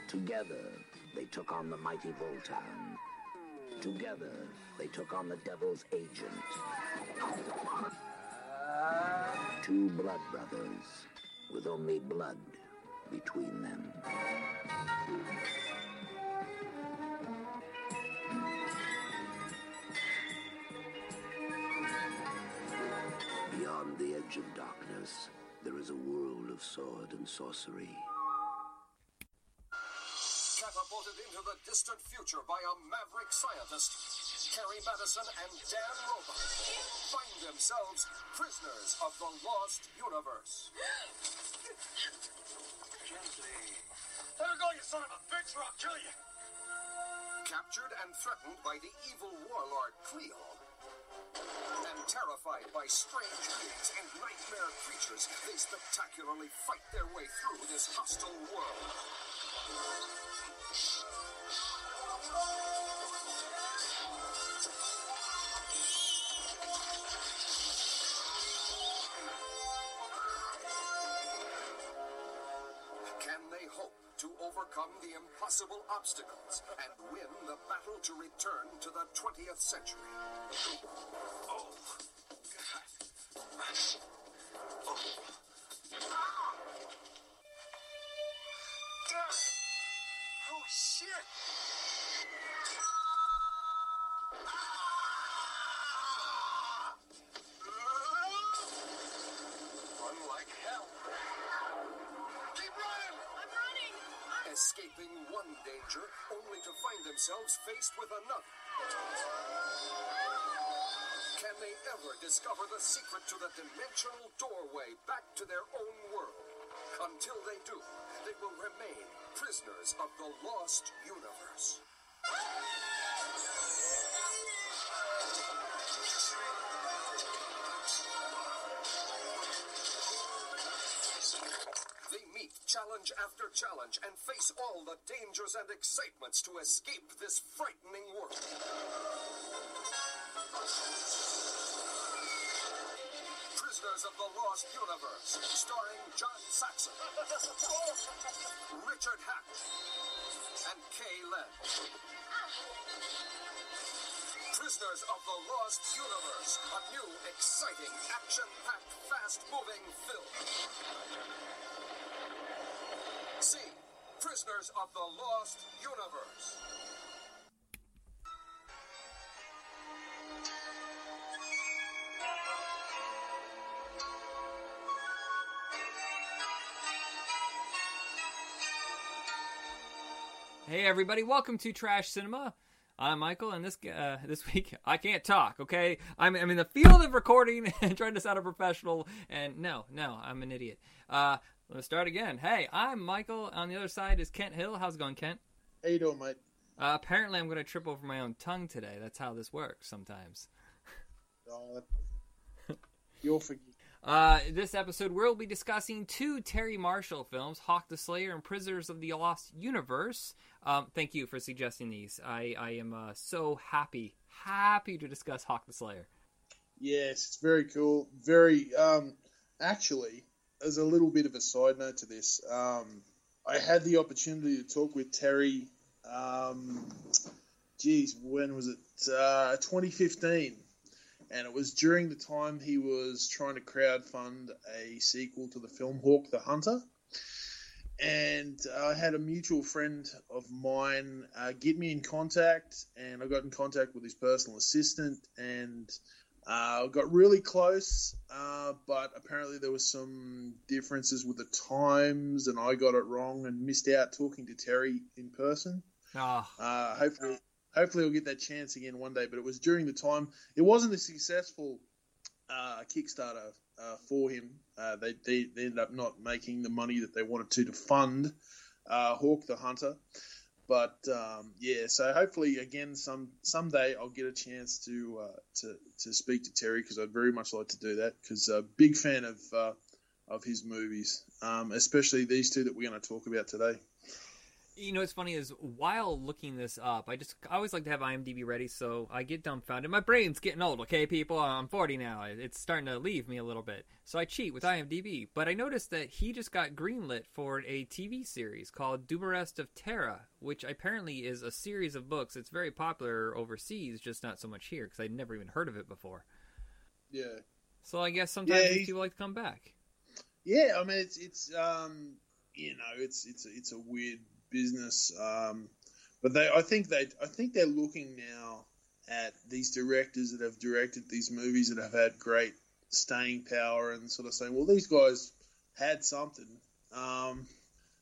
Together, they took on the mighty Voltan. Together, they took on the Devil's agent. Two blood brothers, with only blood between them. Beyond edge of darkness, there is a world of sword and sorcery. Catapulted into the distant future by a maverick scientist, Carrie Madison and Dan Roba find themselves prisoners of the lost universe. Gently. Let her go, you son of a bitch, or I'll kill you. Captured and threatened by the evil warlord Cleo, and terrified by strange beings and nightmare creatures, they spectacularly fight their way through this hostile world. The impossible obstacles and win the battle to return to the 20th century? Oh, God. Oh, ah. oh shit! Run Escaping one danger only to find themselves faced with another. Can they ever discover the secret to the dimensional doorway back to their own world? Until they do, they will remain prisoners of the lost universe. Challenge after challenge and face all the dangers and excitements to escape this frightening world. Prisoners of the Lost Universe, starring John Saxon, Richard Hatch, and Kay Lenz. Prisoners of the Lost Universe, a new, exciting, action-packed, fast-moving film. Prisoners of the Lost Universe. Hey everybody, welcome to Trash Cinema. I'm Michael, and this uh, this week I can't talk. Okay, I'm, I'm in the field of recording and trying to sound a professional, and no, no, I'm an idiot. Uh, let's start again. Hey, I'm Michael. On the other side is Kent Hill. How's it going, Kent? How you doing, mate? Uh, apparently, I'm going to trip over my own tongue today. That's how this works sometimes. Oh, You'll forgive. Uh, this episode, we'll be discussing two Terry Marcel films, Hawk the Slayer and Prisoners of the Lost Universe. Um, thank you for suggesting these. I, I am uh, so happy, happy to discuss Hawk the Slayer. Yes, it's very cool. Very, um, actually, as a little bit of a side note to this, um, I had the opportunity to talk with Terry. Um, geez, when was it? Uh, 2015, and it was during the time he was trying to crowdfund a sequel to the film Hawk the Hunter. and I had a mutual friend of mine uh, get me in contact, and I got in contact with his personal assistant, and uh, got really close. Uh, but apparently there was some differences with the times, and I got it wrong and missed out talking to Terry in person. Oh. Uh, hopefully, hopefully I'll get that chance again one day. But it was during the time. It wasn't a successful uh, Kickstarter uh, for him. Uh, they, they, they ended up not making the money that they wanted to to fund uh, Hawk the Hunter. But um, yeah, so hopefully again some someday I'll get a chance to uh, to to speak to Terry because I'd very much like to do that because a big fan of uh, of his movies, um, especially these two that we're going to talk about today. You know what's funny is while looking this up, I just I always like to have IMDb ready, so I get dumbfounded. My brain's getting old, okay, people. I'm 40 now. It's starting to leave me a little bit, so I cheat with IMDb. But I noticed that he just got greenlit for a TV series called Dumarest of Terra, which apparently is a series of books. It's very popular overseas, just not so much here because I'd never even heard of it before. Yeah. So I guess sometimes Yeah, these people like to come back. Yeah, I mean it's it's um you know it's it's it's a weird business, um, but they I think they I think they're looking now at these directors that have directed these movies that have had great staying power and sort of saying, well, these guys had something, um,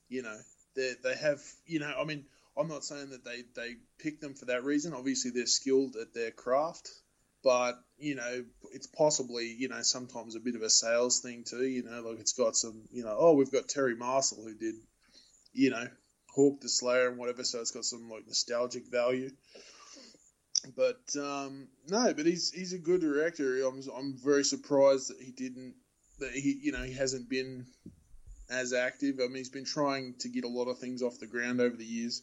you know, they they have you know I mean I'm not saying that they they pick them for that reason. Obviously, they're skilled at their craft, but you know it's possibly you know sometimes a bit of a sales thing too you know like it's got some you know oh we've got Terry Marcel who did you know hawk the slayer and whatever so it's got some like nostalgic value. But um no but he's he's a good director. I'm, I'm very surprised that he didn't that he you know he hasn't been as active. I mean he's been trying to get a lot of things off the ground over the years.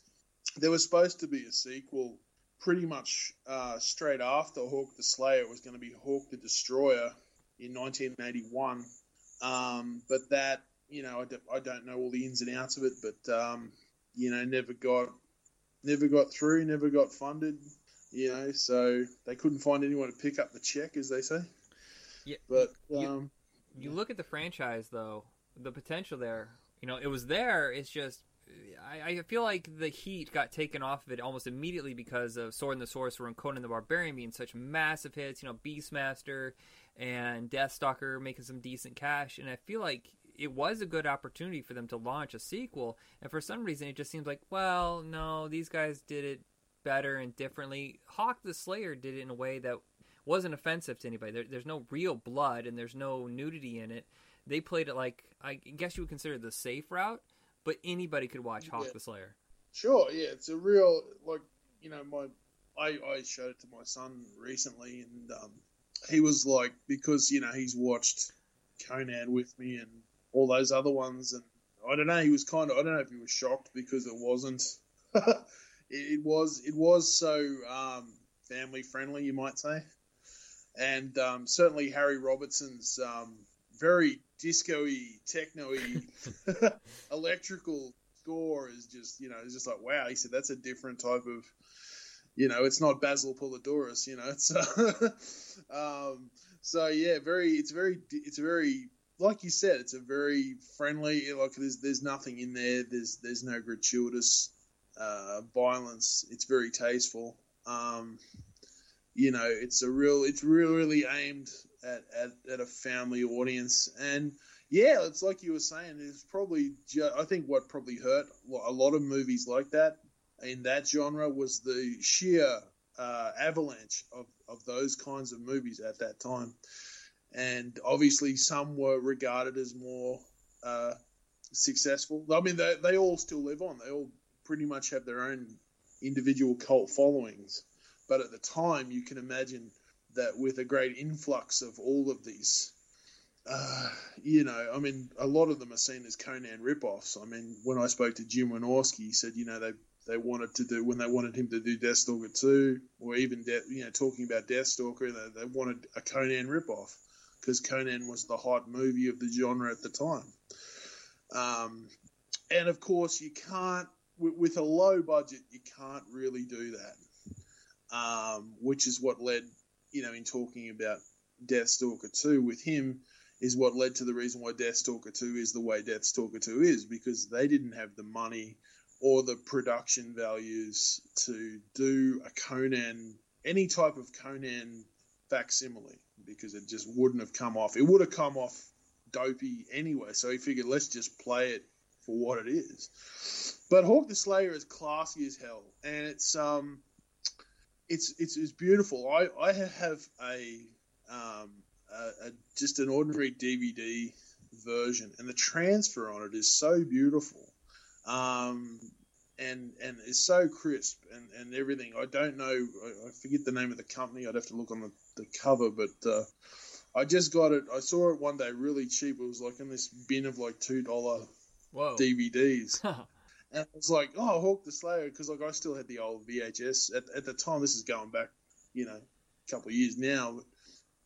There was supposed to be a sequel pretty much uh, straight after Hawk the Slayer it was going to be Hawk the Destroyer in 1981. Um, but that, you know, I, d- I don't know all the ins and outs of it, but um, you know, never got never got through, never got funded. You know, so they couldn't find anyone to pick up the check, as they say. Yeah, But you, um, you look at the franchise though, the potential there. You know, it was there. It's just I, I feel like the heat got taken off of it almost immediately because of Sword and the Sorcerer and Conan the Barbarian being such massive hits. You know, Beastmaster and Deathstalker making some decent cash, and I feel like it was a good opportunity for them to launch a sequel. And for some reason, it just seems like, well, no, these guys did it better and differently. Hawk the Slayer did it in a way that wasn't offensive to anybody. There, there's no real blood and there's no nudity in it. They played it like I guess you would consider the safe route, but anybody could watch Hawk Yeah. the Slayer. Sure, yeah, it's a real like you know my I I showed it to my son recently, and um, he was like because you know he's watched Conan with me and all those other ones, and I don't know, he was kind of I don't know if he was shocked because it wasn't. it, was it was so um, family friendly, you might say, and um, certainly Harry Robertson's um, very disco-y, techno-y, electrical score is just you know it's just like wow. He said that's a different type of you know it's not Basil Poledouris. You know it's uh, um, so yeah, very it's very it's very like you said it's a very friendly like there's there's nothing in there. There's there's no gratuitous uh, violence. It's very tasteful. Um, you know, it's a real, it's really, really aimed at, at, at a family audience. And yeah, it's like you were saying, it's probably, ju- I think what probably hurt a lot of movies like that in that genre was the sheer uh, avalanche of, of those kinds of movies at that time. And obviously, some were regarded as more uh, successful. I mean, they, they all still live on. They all pretty much have their own individual cult followings. But at the time, you can imagine that with a great influx of all of these, uh, you know, I mean, a lot of them are seen as Conan rip-offs. I mean, when I spoke to Jim Wynorski, he said, you know, they they wanted to do when they wanted him to do Deathstalker two, or even De- you know, talking about Deathstalker, they, they wanted a Conan rip-off because Conan was the hot movie of the genre at the time. Um, and of course, you can't with, a low budget, you can't really do that. Um, which is what led, you know, in talking about Deathstalker 2 with him, is what led to the reason why Deathstalker 2 is the way Deathstalker 2 is because they didn't have the money or the production values to do a Conan, any type of Conan facsimile, because it just wouldn't have come off. It would have come off dopey anyway, so he figured let's just play it for what it is. But Hawk the Slayer is classy as hell, and it's um, it's it's, it's beautiful. I I have a um a, a, just an ordinary DVD version, and the transfer on it is so beautiful, um, and and it's so crisp and, and everything. I don't know, I, I forget the name of the company. I'd have to look on the, the cover, but uh, I just got it. I saw it one day really cheap. It was like in this bin of like two dollar DVDs. And I was like, oh, Hawk the Slayer, because like I still had the old VHS at, at the time. This is going back, you know, a couple of years now. But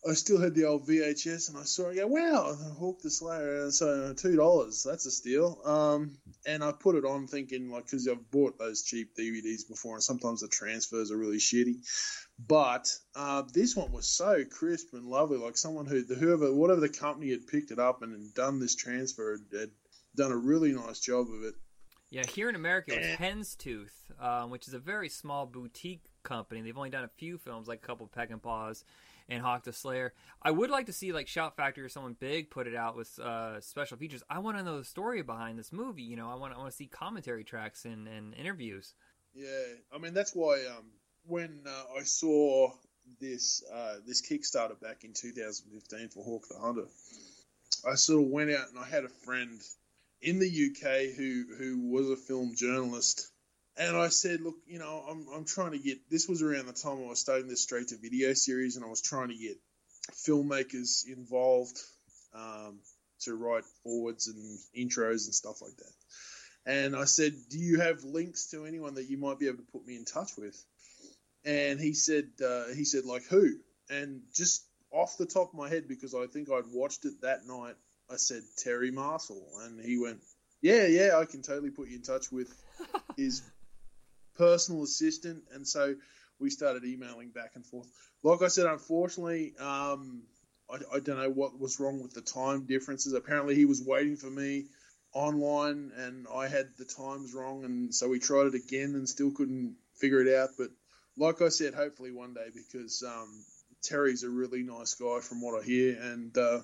I still had the old VHS, and I saw it. Go, wow, I Hawk the Slayer. And so two dollars, that's a steal. Um, and I put it on thinking like because I've bought those cheap DVDs before, and sometimes the transfers are really shitty. But uh, this one was so crisp and lovely, like someone who whoever whatever the company had picked it up and had done this transfer had, had done a really nice job of it. Yeah, here in America, it was Hen's Tooth, um, which is a very small boutique company. They've only done a few films, like a couple of Peckinpahs and Hawk the Slayer. I would like to see like Shout Factory or someone big put it out with uh, special features. I want to know the story behind this movie. You know, I want I want to see commentary tracks and, and interviews. Yeah, I mean that's why um, when uh, I saw this uh, this Kickstarter back in 2015 for Hawk the Hunter, I sort of went out and I had a friend in the UK who who was a film journalist, and I said, look, you know, I'm I'm trying to get. This was around the time I was starting this straight to video series, and I was trying to get filmmakers involved um, to write forwards and intros and stuff like that. And I said, do you have links to anyone that you might be able to put me in touch with? And he said, uh, he said like who? And just off the top of my head, because I think I'd watched it that night I said Terry Marcel, and he went, "Yeah, yeah, I can totally put you in touch with his personal assistant." And so we started emailing back and forth. Like I said, unfortunately, um, I, I, don't know what was wrong with the time differences. Apparently, he was waiting for me online, and I had the times wrong, and so we tried it again and still couldn't figure it out. But like I said, hopefully one day because um, Terry's a really nice guy from what I hear, and uh,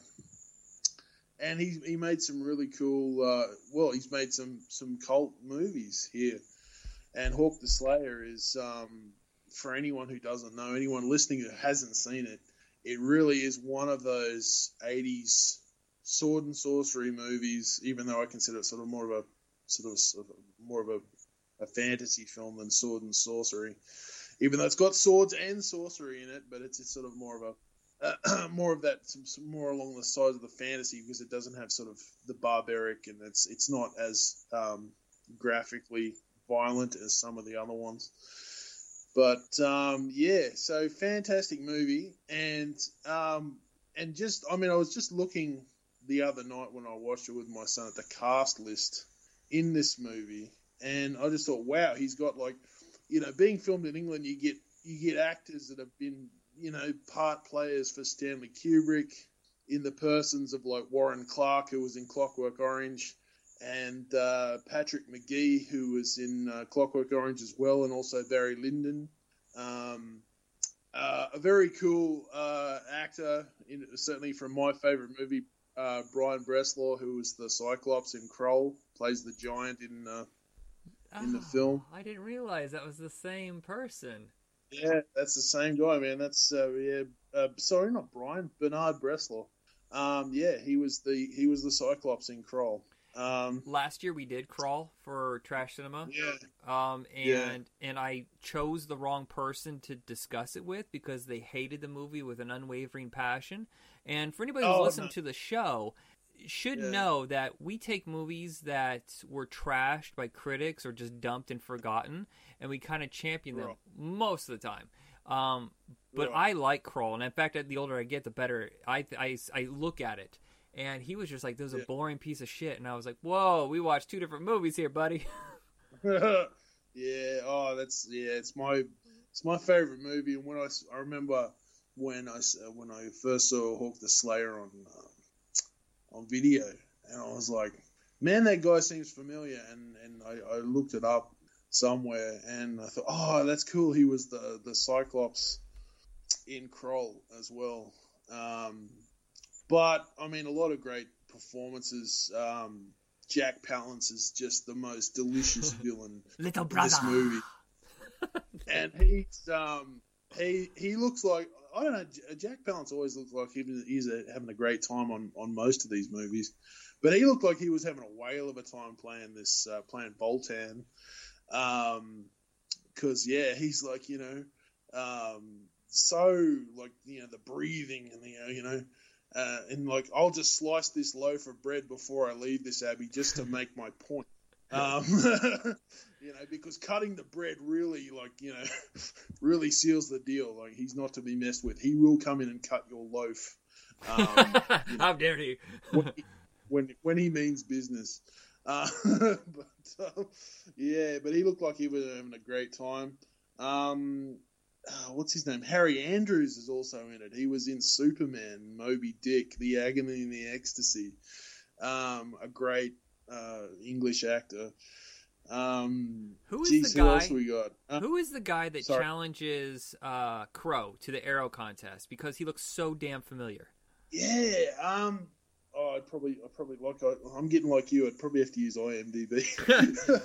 and he he made some really cool. Uh, well, he's made some some cult movies here, and Hawk the Slayer is um, for anyone who doesn't know, anyone listening who hasn't seen it, it really is one of those '80s sword and sorcery movies. Even though I consider it sort of more of a sort of, sort of more of a, a fantasy film than sword and sorcery. Even though it's got swords and sorcery in it, but it's, it's sort of more of a uh, more of that, more along the sides of the fantasy because it doesn't have sort of the barbaric and it's it's not as um, graphically violent as some of the other ones. But um, yeah, so fantastic movie. And um, and just I mean I was just looking the other night when I watched it with my son at the cast list in this movie. And I just thought wow he's got like you know being filmed in England you get you get actors that have been you know, part players for Stanley Kubrick in the persons of like Warren Clarke, who was in Clockwork Orange, and uh, Patrick Magee, who was in uh, Clockwork Orange as well, and also Barry Lyndon. Um, uh, a very cool uh, actor, in, certainly from my favorite movie, uh, Brian Bresslaw, who was the Cyclops in Krull, plays the giant in uh, in the Oh, film. I didn't realize that was the same person. Yeah, that's the same guy, man. That's uh, yeah. Uh, sorry, not Brian. Bernard Bresslaw. Um, yeah, he was the he was the Cyclops in Krull. Um, Last year we did Krull for Trash Cinema. Yeah. Um, and Yeah. and I chose the wrong person to discuss it with because they hated the movie with an unwavering passion. And for anybody who's Oh, listened no. to the show, should Yeah. know that we take movies that were trashed by critics or just dumped and forgotten, and we kind of champion them most of the time. Um, but. I like Krull, and in fact, the older I get, the better I I, I look at it. And he was just like, "This was a boring piece of shit," and I was like, "Whoa, we watched two different movies here, buddy." yeah. Oh, that's yeah. It's my it's my favorite movie. And when I, I remember when I uh, when I first saw Hawk the Slayer on uh, on video, and I was like, man, that guy seems familiar, and and I, I looked it up somewhere, and I thought, oh, that's cool. He was the the Cyclops in Krull as well. Um, but I mean, a lot of great performances. Um, Jack Palance is just the most delicious villain Little in brother. this movie, and he's um, he he looks like I don't know. Jack Palance always looks like he, he's a, having a great time on, on most of these movies, but he looked like he was having a whale of a time playing this uh, playing Voltan, because yeah, he's like you know um, so like you know the breathing and the uh, you know. Uh, and like, I'll just slice this loaf of bread before I leave this abbey, just to make my point. Um, you know, because cutting the bread really, like, you know, really seals the deal. Like, he's not to be messed with. He will come in and cut your loaf. Um, you know, How dare he? when, he- when when he means business. Uh, but uh, yeah, but he looked like he was having a great time. Um, uh, what's his name? Harry Andrews is also in it. He was in Superman, Moby Dick, The Agony and the Ecstasy. Um, a great uh, English actor. Um, Who is geez, the guy? we got? Uh, Who is the guy that sorry. challenges uh, Crow to the arrow contest? Because he looks so damn familiar. Yeah. Um. Oh, I'd probably, I probably like. I, I'm getting like you. I'd probably have to use IMDb.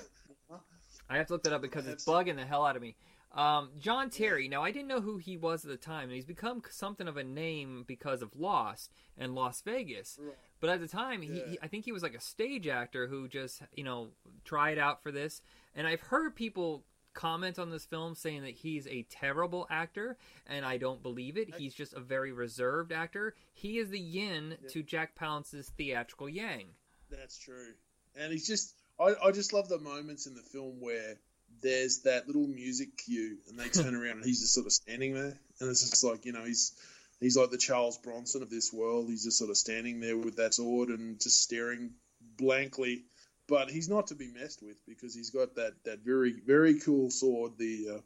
I have to look that up because it's bugging the hell out of me. Um, John Terry. Now I didn't know who he was at the time, and he's become something of a name because of Lost and Las Vegas. But at the time, he, he, I think he was like a stage actor who just you know tried out for this. And I've heard people comment on this film saying that he's a terrible actor, and I don't believe it. He's just a very reserved actor. He is the yin to Jack Palance's theatrical yang. That's true. And he's just, I, I just love the moments in the film where there's that little music cue and they turn around and he's just sort of standing there. And it's just like, you know, he's, he's like the Charles Bronson of this world. He's just sort of standing there with that sword and just staring blankly. But he's not to be messed with because he's got that, that very, very cool sword, the, uh,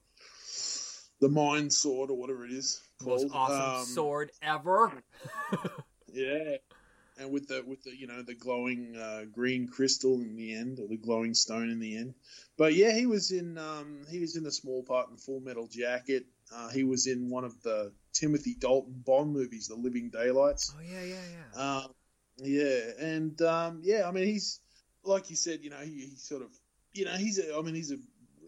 the mind sword or whatever it is. Most awesome Um, sword ever. yeah, and with the with the you know the glowing uh, green crystal in the end, or the glowing stone in the end. But yeah, he was in um, he was in a small part in Full Metal Jacket. Uh, he was in one of the Timothy Dalton Bond movies, The Living Daylights. Oh yeah, yeah, yeah. Um, yeah, and um, yeah, I mean he's like you said, you know, he, he sort of, you know, he's a, I mean he's a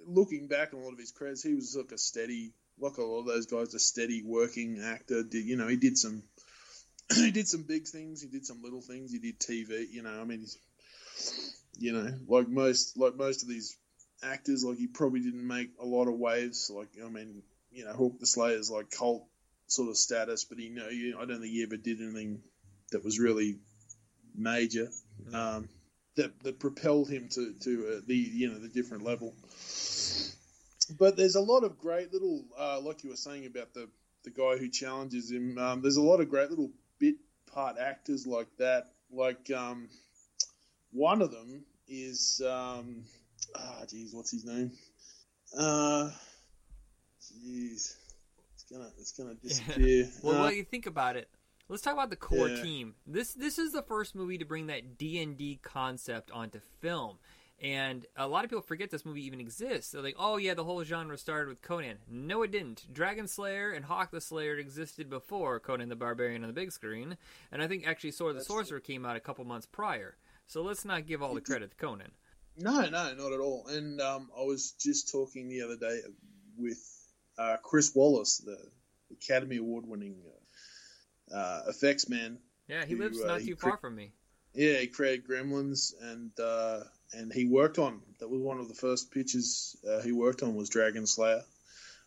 looking back on a lot of his credits, he was like a steady, like a lot of those guys, a steady working actor. Did you know he did some he did some big things, he did some little things, he did TV. You know, I mean, he's, you know, like most like most of these actors, like he probably didn't make a lot of waves. Like I mean, you know, Hawk the Slayer's like cult sort of status, but he know you. I don't think he ever did anything that was really major. Um, that, that propelled him to, to uh, the you know the different level. But there's a lot of great little, uh, like you were saying about the the guy who challenges him. Um, there's a lot of great little bit part actors like that. Like um, one of them is um, ah, geez, what's his name? Uh, jeez, it's gonna it's gonna disappear. well, Uh, while you think about it, let's talk about the core Yeah. team. This this is the first movie to bring that D and D concept onto film. And a lot of people forget this movie even exists. They're like, "Oh yeah, the whole genre started with Conan." No, it didn't. Dragon Slayer and Hawk the Slayer existed before Conan the Barbarian on the big screen, and I think actually Sword of the Sorcerer came out a couple months prior. So let's not give all the credit to Conan. No, no, not at all. And um, I was just talking the other day with uh, Chris Walas, the Academy Award winning uh, uh, effects man. Yeah, he who, lives uh, not he too cre- far from me. Yeah, he created Gremlins, and uh, and he worked on that was one of the first pictures uh, he worked on was Dragon Slayer.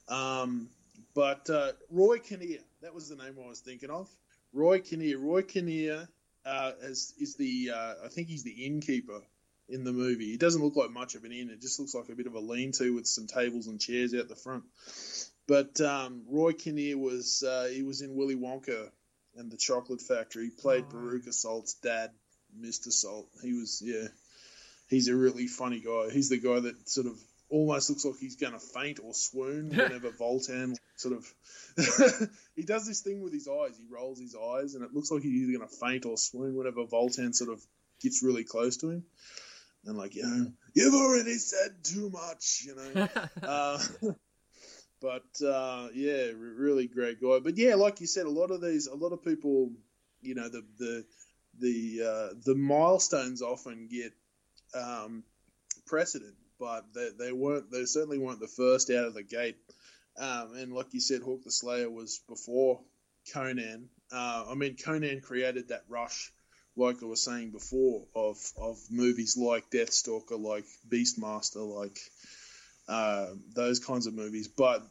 Um, but uh, Roy Kinnear, that was the name I was thinking of. Roy Kinnear. Roy Kinnear uh, is, is the uh, I think he's the innkeeper in the movie. He doesn't look like much of an inn. It just looks like a bit of a lean-to with some tables and chairs out the front. But um, Roy Kinnear was uh, he was in Willy Wonka and the Chocolate Factory. He played Veruca Salt's dad, Mr. Salt. He was yeah, he's a really funny guy. He's the guy that sort of almost looks like he's going to faint or swoon whenever Voltan sort of he does this thing with his eyes. He rolls his eyes, and it looks like he's either going to faint or swoon whenever Voltan sort of gets really close to him. And like, you know, you've already said too much, you know. uh, but uh, yeah, re- really great guy. But yeah, like you said, a lot of these, a lot of people, you know, the the the uh, the milestones often get um, precedent, but they, they weren't. They certainly weren't the first out of the gate. Um, and like you said, Hawk the Slayer was before Conan. Uh, I mean, Conan created that rush, like I was saying before, of of movies like Deathstalker, like Beastmaster, like uh, those kinds of movies. But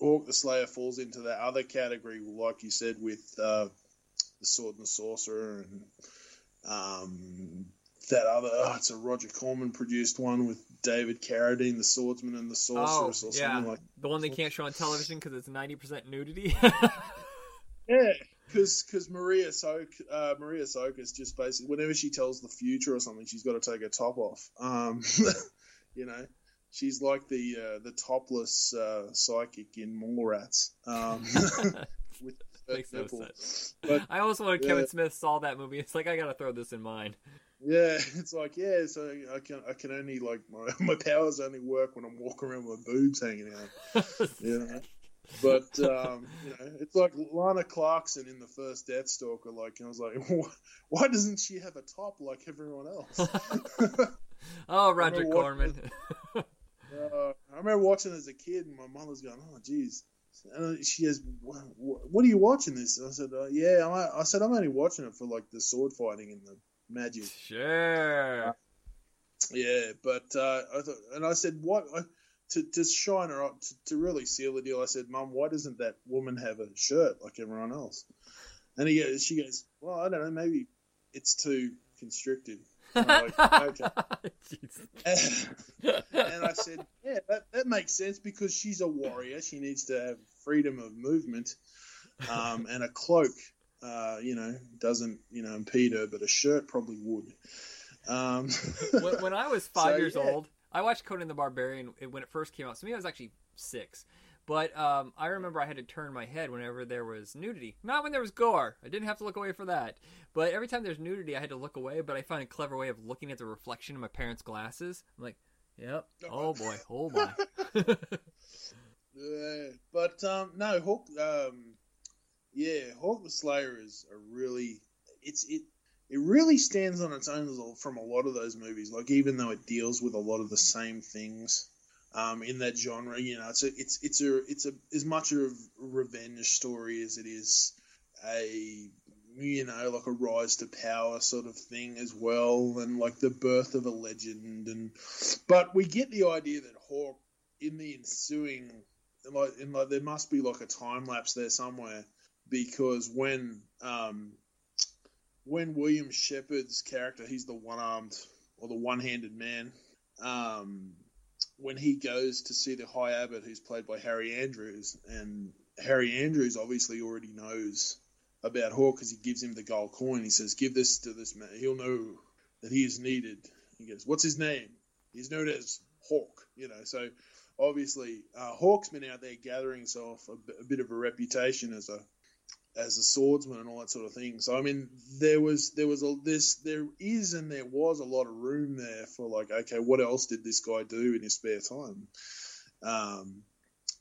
Hawk the Slayer falls into that other category, like you said, with uh, the Sword and the Sorcerer and um, that other. Oh, it's a Roger Corman produced one with David Carradine, the Swordsman and the Sorceress, oh, or yeah. something like. The one they can't show on television because it's ninety percent nudity. Yeah, because Maria Sok uh, Maria Socas just basically whenever she tells the future or something, she's got to take her top off. Um, you know, she's like the uh, the topless uh, psychic in Mallrats. Um, with Makes no sense. But, I almost when yeah. Kevin Smith saw that movie. It's like I gotta throw this in mine. Yeah, it's like yeah, so I can I can only like my my powers only work when I'm walking around with my boobs hanging out. you know. But um, you know, it's like Lana Clarkson in the first Deathstalker. Like, I was like, why doesn't she have a top like everyone else? Oh, Roger Corman. watching- uh, I remember watching as a kid, and my mother's going, "Oh, geez." And she goes, "What, are you watching this?" And I said, uh, "Yeah." I'm, I said, "I'm only watching it for like the sword fighting and the magic." Sure. Yeah, but uh, I thought, and I said, "What?" I, to to shine her up to, to really seal the deal, I said, "Mum, why doesn't that woman have a shirt like everyone else?" And he goes, she goes, "Well, I don't know, maybe it's too constricted." And like, okay. and I said, "Yeah, that, that makes sense because she's a warrior. She needs to have freedom of movement, um, and a cloak, uh, you know, doesn't you know impede her, but a shirt probably would." Um, when, when I was five So, years yeah. old, I watched Conan the Barbarian when it first came out. So me, I was actually six. But um, I remember I had to turn my head whenever there was nudity. Not when there was gore. I didn't have to look away for that. But every time there's nudity, I had to look away. But I found a clever way of looking at the reflection in my parents' glasses. I'm like, yep. Oh boy. Oh my. Yeah, but um, no, Hawk. Um, yeah, Hawk the Slayer is a really it's it it really stands on its own from a lot of those movies. Like even though it deals with a lot of the same things um, in that genre, you know, it's a, it's it's a it's a as much of a revenge story as it is a you know like a rise to power sort of thing as well, and like the birth of a legend. And but we get the idea that Hawk in the ensuing like in like there must be like a time lapse there somewhere because when um when William Sheppard's character he's the one armed or the one handed man um when he goes to see the High Abbot who's played by Harry Andrews and Harry Andrews obviously already knows about Hawk because he gives him the gold coin. He says give this to this man. He'll know that he is needed. He goes what's his name? He's known as Hawk you know. So obviously uh, Hawk's been out there gathering himself a, bit- a bit of a reputation as a as a swordsman and all that sort of thing. So I mean, there was there was a this there is and there was a lot of room there for like, okay, what else did this guy do in his spare time? Um,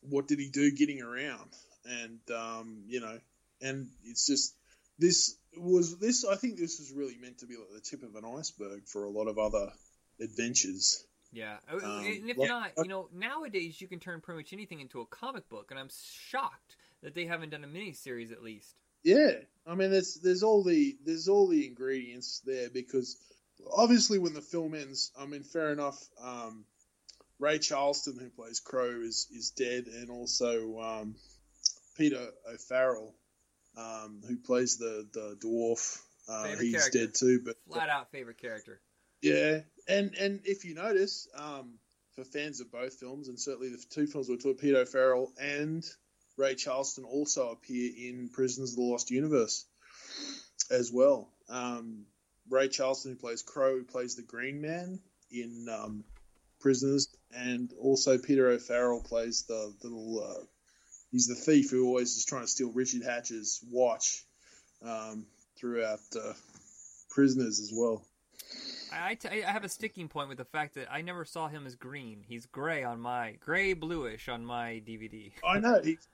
what did he do getting around? And um, you know, and it's just this was this. I think this was really meant to be like the tip of an iceberg for a lot of other adventures. Yeah, Um, and if like- not, you know, nowadays you can turn pretty much anything into a comic book, and I'm shocked that they haven't done a mini series at least. Yeah, I mean, there's there's all the there's all the ingredients there because obviously when the film ends, I mean, fair enough. Um, Ray Charleson, who plays Crow, is is dead, and also um, Peter O'Farrell, um, who plays the the dwarf, uh, he's character. dead too. But Flat out favorite character. yeah, and and if you notice, um, for fans of both films, and certainly the two films we're talking, Peter O'Farrell and Ray Charleson also appear in Prisoners of the Lost Universe as well. Um, Ray Charleson, who plays Crow, who plays the Green Man in um, prisoners, and also Peter O'Farrell plays the little. Uh, he's the thief who always is trying to steal Richard Hatch's watch um, throughout uh, prisoners as well. I, t- I have a sticking point with the fact that I never saw him as green. He's gray on my gray bluish on my DVD. I know he's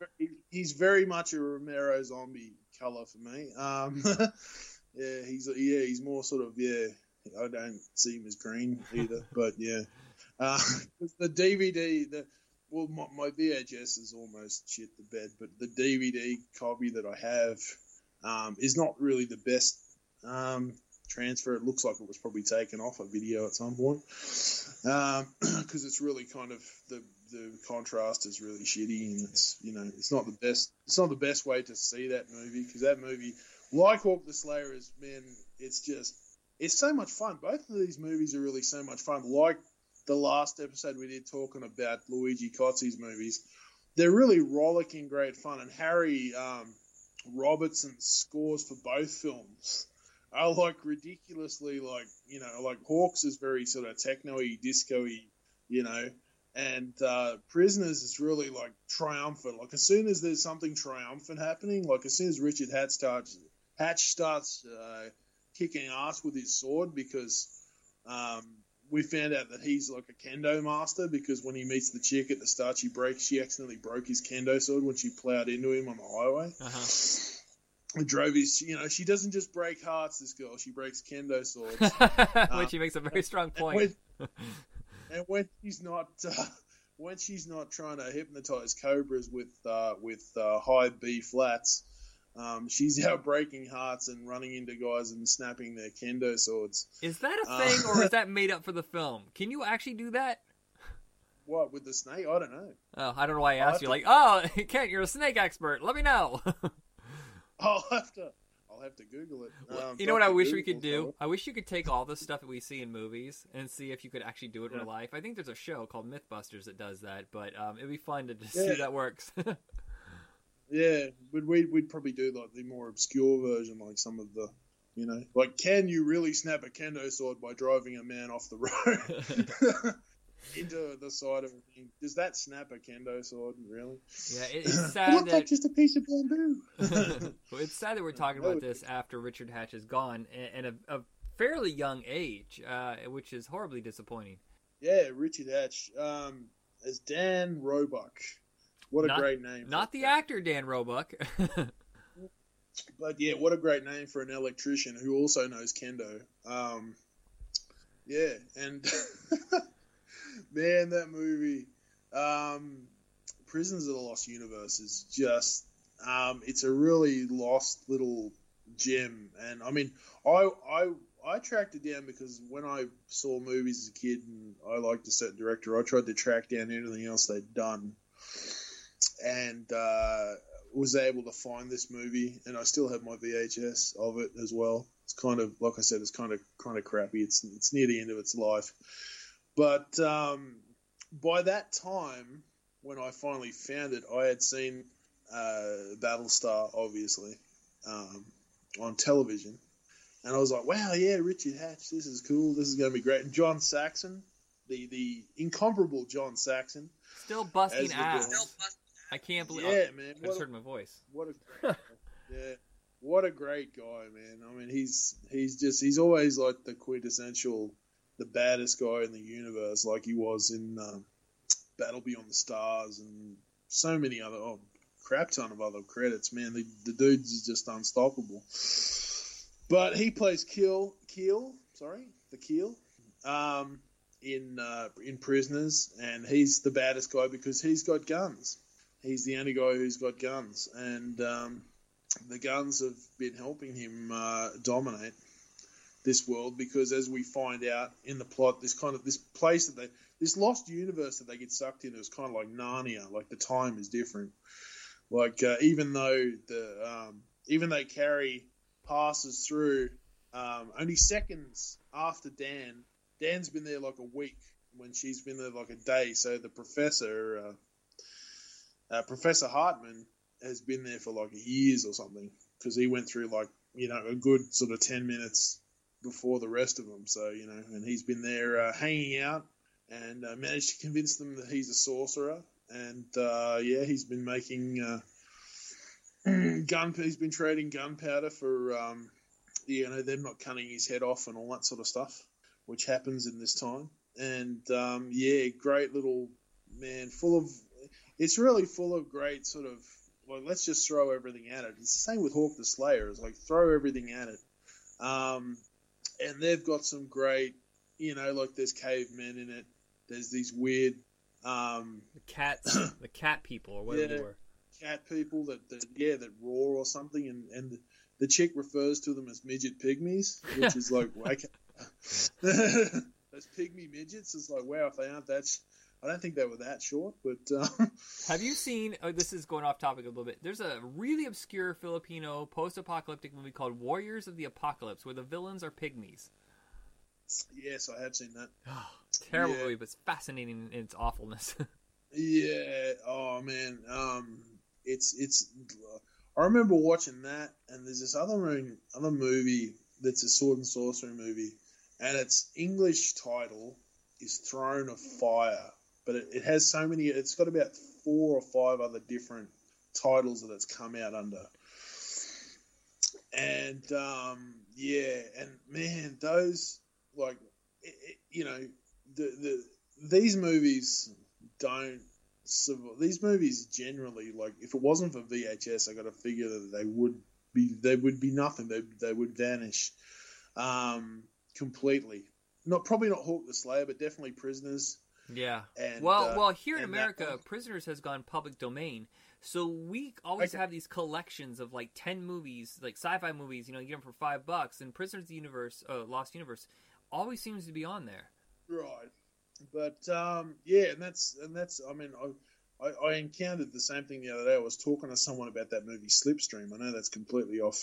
he's very much a Romero zombie color for me. Um, yeah, he's yeah he's more sort of yeah. I don't see him as green either, but yeah, uh, the DVD the well my, my, VHS is almost shit the bed, but the DVD copy that I have um, is not really the best. Um, transfer. It looks like it was probably taken off a video at some point because um, it's really kind of the the contrast is really shitty and it's you know it's not the best it's not the best way to see that movie because that movie like Hawk the Slayer is man it's just it's so much fun. Both of these movies are really so much fun. Like the last episode we did talking about Luigi Cozzi's movies, they're really rollicking great fun. And Harry um, Robertson scores for both films are like ridiculously like you know like Hawks is very sort of techno-y, disco-y, you know, and uh, Prisoners is really like triumphant. Like as soon as there's something triumphant happening, like as soon as Richard Hatch starts Hatch starts uh, kicking ass with his sword because um, we found out that he's like a kendo master because when he meets the chick at the start, she breaks she accidentally broke his kendo sword when she plowed into him on the highway. Uh-huh drove his, you know, she doesn't just break hearts, this girl, she breaks kendo swords. Which um, she makes a very strong point. And when, and when she's not, uh, when she's not trying to hypnotize cobras with, uh, with uh, high B flats, um, she's out breaking hearts and running into guys and snapping their kendo swords. Is that a thing, or is that made up for the film? Can you actually do that? What with the snake? I don't know. Oh, I don't know why I asked you. To... Like, oh, Kent, you're a snake expert. Let me know. I'll have to. I'll have to Google it. Um, you know what I wish Google we could do? I wish you could take all the stuff that we see in movies and see if you could actually do it in real life. I think there's a show called MythBusters that does that, but um, it'd be fun to just yeah. see that works. yeah, but we'd we'd probably do like the more obscure version, like some of the, you know, like can you really snap a kendo sword by driving a man off the road? into the side of a thing. Does that snap a kendo sword? Really? Yeah, it's sad that just a piece of bamboo. well, it's sad that we're talking about this after Richard Hatch is gone and a, a fairly young age, uh, which is horribly disappointing. Yeah, Richard Hatch um, as Dan Roebuck. What a not, great name! Not the actor Dan Roebuck. but yeah, what a great name for an electrician who also knows kendo. Um, yeah, and man, that movie, um, Prisoners of the Lost Universe is just, um, it's a really lost little gem. And I mean, I, I, I tracked it down because when I saw movies as a kid and I liked a certain director, I tried to track down anything else they'd done. And, uh, was able to find this movie, and I still have my VHS of it as well. It's kind of like I said, it's kind of kind of crappy. It's it's near the end of its life, but um, by that time, when I finally found it, I had seen uh, Battlestar, obviously, um, on television. And I was like, wow, yeah, Richard Hatch, this is cool. This is going to be great. And John Saxon, the, the incomparable John Saxon. Still busting ass. I can't believe Yeah, oh, man. I just heard my voice. What a yeah. What a great guy, man. I mean, he's he's just he's always like the quintessential the baddest guy in the universe, like he was in um, Battle Beyond the Stars and so many other oh, crap ton of other credits. Man, the the dude's just unstoppable. But he plays Keel, Keel, sorry, the Keel, um, in uh, in Prisoners, and he's the baddest guy because he's got guns. He's the only guy who's got guns, and um, the guns have been helping him uh, dominate this world because as we find out in the plot, this kind of this place that they this lost universe that they get sucked into is kind of like Narnia. Like the time is different. Like uh, even though the um, even though Carrie passes through um, only seconds after Dan, Dan's been there like a week when she's been there like a day. So the professor, uh, uh, Professor Hartman, has been there for like years or something because he went through like you know a good sort of ten minutes before the rest of them. So you know, and he's been there uh, hanging out and uh, managed to convince them that he's a sorcerer. And uh, yeah, he's been making uh, gun. He's been trading gunpowder for um, you know them not cutting his head off and all that sort of stuff, which happens in this time. And um, yeah, great little man, full of. It's really full of great sort of like let's just throw everything at it. It's the same with Hawk the Slayer. It's like throw everything at it. Um, and they've got some great, you know, like there's cavemen in it. There's these weird um, the cats, the cat people, or whatever yeah, they were. Cat people that, that yeah that roar or something, and and the, the chick refers to them as midget pygmies, which is like okay. those pygmy midgets is like wow if they aren't that. I don't think they were that short, but um... have you seen? Oh, this is going off topic a little bit. There's a really obscure Filipino post-apocalyptic movie called Warriors of the Apocalypse, where the villains are pygmies. Yes, I have seen that. Terrible Yeah. movie, but it's fascinating in its awfulness. Yeah. Oh man. Um. It's it's. I remember watching that, and there's this other other movie that's a sword and sorcery movie, and its English title is Throne of Fire, but it, it has so many. It's got about four or five other different titles that it's come out under. And um, yeah, and man, those like it, it, you know the the these movies don't survive. These movies generally like if it wasn't for VHS, I got to figure that they would be they would be nothing. They they would vanish um, completely. Not probably not Hawk the Slayer, but definitely Prisoners. Yeah. And, well, uh, well, here in America, Prisoners has gone public domain, so we always Okay. have these collections of like ten movies, like sci-fi movies. You know, you get them for five bucks, and Prisoners of the Universe, uh, Lost Universe, always seems to be on there. Right. But um, yeah, and that's and that's. I mean, I, I I encountered the same thing the other day. I was talking to someone about that movie Slipstream. I know that's completely off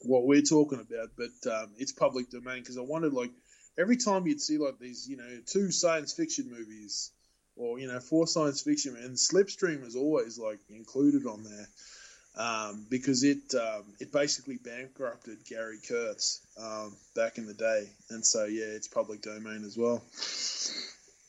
what we're talking about, but um, it's public domain because I wanted like every time you'd see like these, you know, two science fiction movies or you know four science fiction, and Slipstream is always like included on there. Um, because it um, it basically bankrupted Gary Kurtz um, back in the day, and so yeah, it's public domain as well.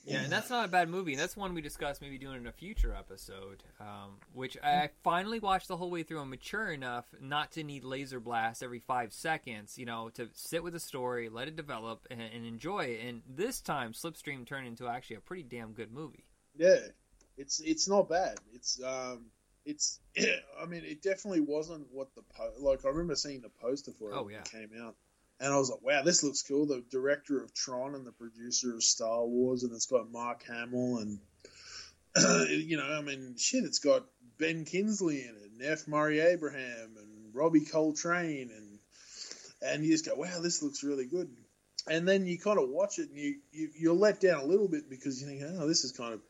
Yeah, and that's not a bad movie. That's one we discussed maybe doing in a future episode. Um, which I finally watched the whole way through. I'm mature enough not to need laser blasts every five seconds. You know, to sit with the story, let it develop, and, and enjoy it. And this time, Slipstream turned into actually a pretty damn good movie. Yeah, it's it's not bad. It's um, it's I mean, it definitely wasn't what the po- like. I remember seeing the poster for it Oh, when yeah. it came out, and I was like, wow, this looks cool. The director of Tron and the producer of Star Wars, and it's got Mark Hamill and you know, I mean, shit, it's got Ben Kingsley in it, and F. Murray Abraham, and Robbie Coltrane, and and you just go, wow, this looks really good. And then you kind of watch it, and you, you you're let down a little bit because you think, oh, this is kind of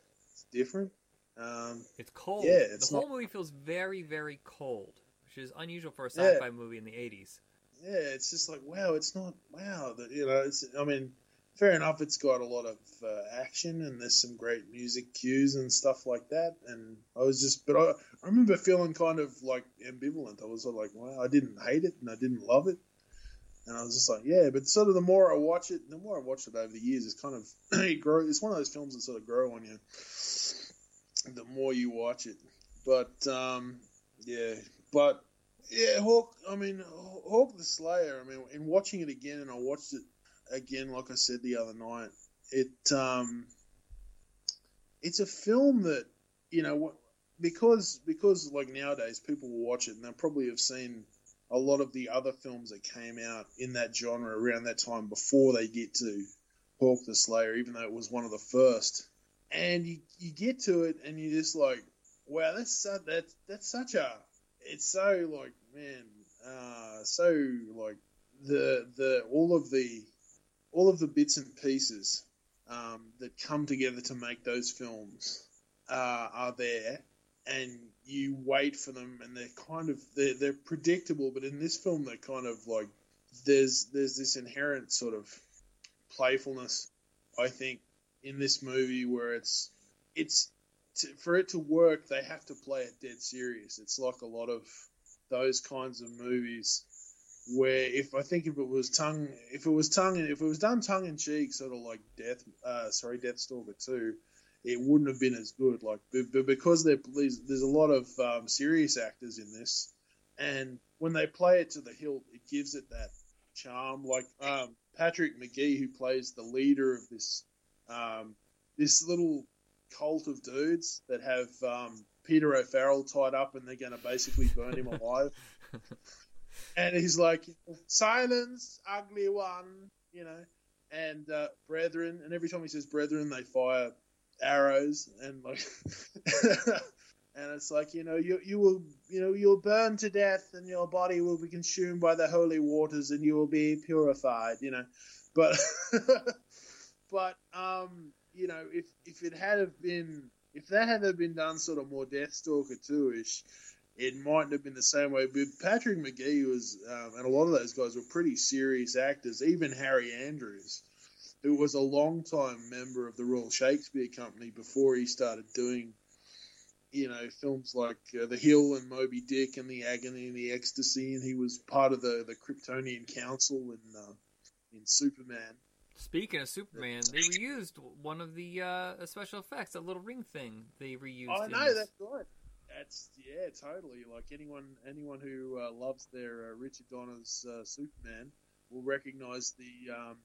different. Um, It's cold. Yeah, it's the whole not- movie feels very, very cold, which is unusual for a sci-fi movie in the '80s. Yeah, it's just like wow, it's not wow that you know. It's I mean, fair enough. It's got a lot of uh, action and there's some great music cues and stuff like that. And I was just, but I, I remember feeling kind of like ambivalent. I was sort of like, wow, I didn't hate it and I didn't love it. And I was just like, yeah, but sort of the more I watch it, the more I watch it over the years, it's kind of it grows. It's one of those films that sort of grow on you. The more you watch it, but um, yeah, but yeah, Hawk. I mean, Hawk the Slayer. I mean, in watching it again, and I watched it again, like I said the other night. It um, it's a film that you know because because like nowadays people will watch it and they probably have seen a lot of the other films that came out in that genre around that time before they get to Hawk the Slayer, even though it was one of the first. And you, you get to it and you're just like, wow, that's that that's such a it's so like man, uh, so like the the all of the all of the bits and pieces um, that come together to make those films uh, are there, and you wait for them, and they're kind of they're, they're predictable. But in this film, they're kind of like there's there's this inherent sort of playfulness, I think, in this movie where it's it's to, for it to work, they have to play it dead serious. It's like a lot of those kinds of movies where if I think if it was tongue, if it was tongue, if it was done tongue in cheek, sort of like Death, uh, sorry, Deathstalker two, it wouldn't have been as good. Like, but, because there's, there's a lot of um, serious actors in this, and when they play it to the hilt, it gives it that charm. Like um, Patrick Magee, who plays the leader of this um, this little cult of dudes that have um, Peter O'Farrell tied up, and they're going to basically burn him alive. and he's like, "Silence, ugly one," you know. And uh, brethren, and every time he says brethren, they fire arrows, and like, and it's like you know, you you will you know you'll burn to death, and your body will be consumed by the holy waters, and you will be purified, you know. But but um, you know, if if it had have been if that had have been done sort of more Deathstalker two ish, it mightn't have been the same way. But Patrick Magee was, um, and a lot of those guys were pretty serious actors. Even Harry Andrews, who was a long time member of the Royal Shakespeare Company before he started doing, you know, films like uh, The Hill and Moby Dick and The Agony and the Ecstasy, and he was part of the the Kryptonian Council in uh, in Superman. Speaking of Superman, they reused one of the uh, special effects, that little ring thing they reused. Oh no, that's right. That's yeah, totally. Like anyone, anyone who uh, loves their uh, Richard Donner's uh, Superman will recognize the um,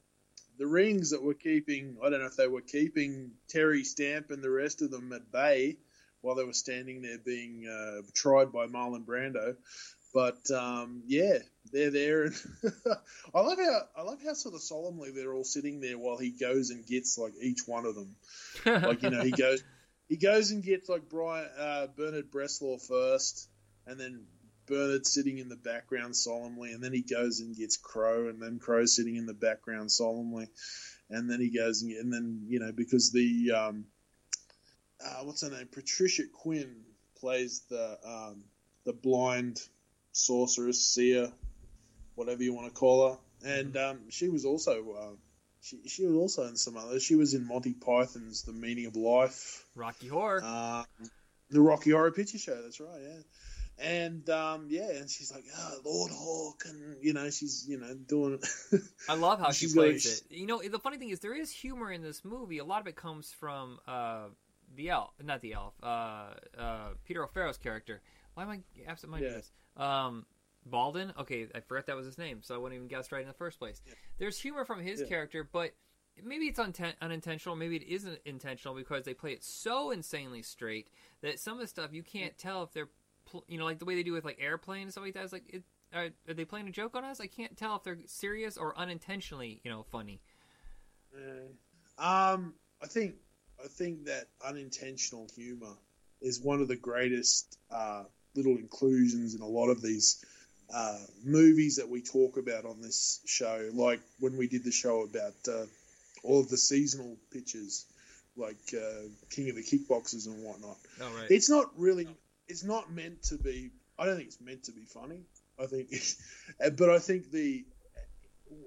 the rings that were keeping. I don't know if they were keeping Terry Stamp and the rest of them at bay while they were standing there being uh, tried by Marlon Brando. But um, yeah, they're there, and I love how I love how sort of solemnly they're all sitting there while he goes and gets like each one of them. like you know, he goes he goes and gets like Brian uh, Bernard Bresslaw first, and then Bernard sitting in the background solemnly, and then he goes and gets Crow, and then Crow sitting in the background solemnly, and then he goes and, and then you know because the um, uh, what's her name Patricia Quinn plays the um, the blind sorceress seer, whatever you want to call her, and um, she was also. Uh, she, she was also in some others. She was in Monty Python's The Meaning of Life. Rocky Horror. Uh, the Rocky Horror Picture Show. That's right. Yeah. And um, yeah, and she's like, oh, Lord Hawk, and you know, she's you know doing. I love how she plays it. You know, the funny thing is there is humor in this movie. A lot of it comes from uh, the elf, not the elf, uh, uh, Peter O'Farrell's character. Why am I absent-minded Yeah. this? Um, Baldwin. Okay, I forgot that was his name, so I wouldn't even guess right in the first place. There's humor from his Yeah. character, but maybe it's unten- unintentional. Maybe it isn't intentional because they play it so insanely straight that some of the stuff you can't tell if they're, pl- you know, like the way they do with like airplane and stuff like that. It's like, it, are, are they playing a joke on us? I can't tell if they're serious or unintentionally, you know, funny. Yeah. Um, I think I think that unintentional humor is one of the greatest uh, little inclusions in a lot of these uh, movies that we talk about on this show. Like when we did the show about uh, all of the seasonal pitches, like uh, King of the Kickboxers and whatnot. Oh, right. It's not really. It's not meant to be. I don't think it's meant to be funny. I think, but I think the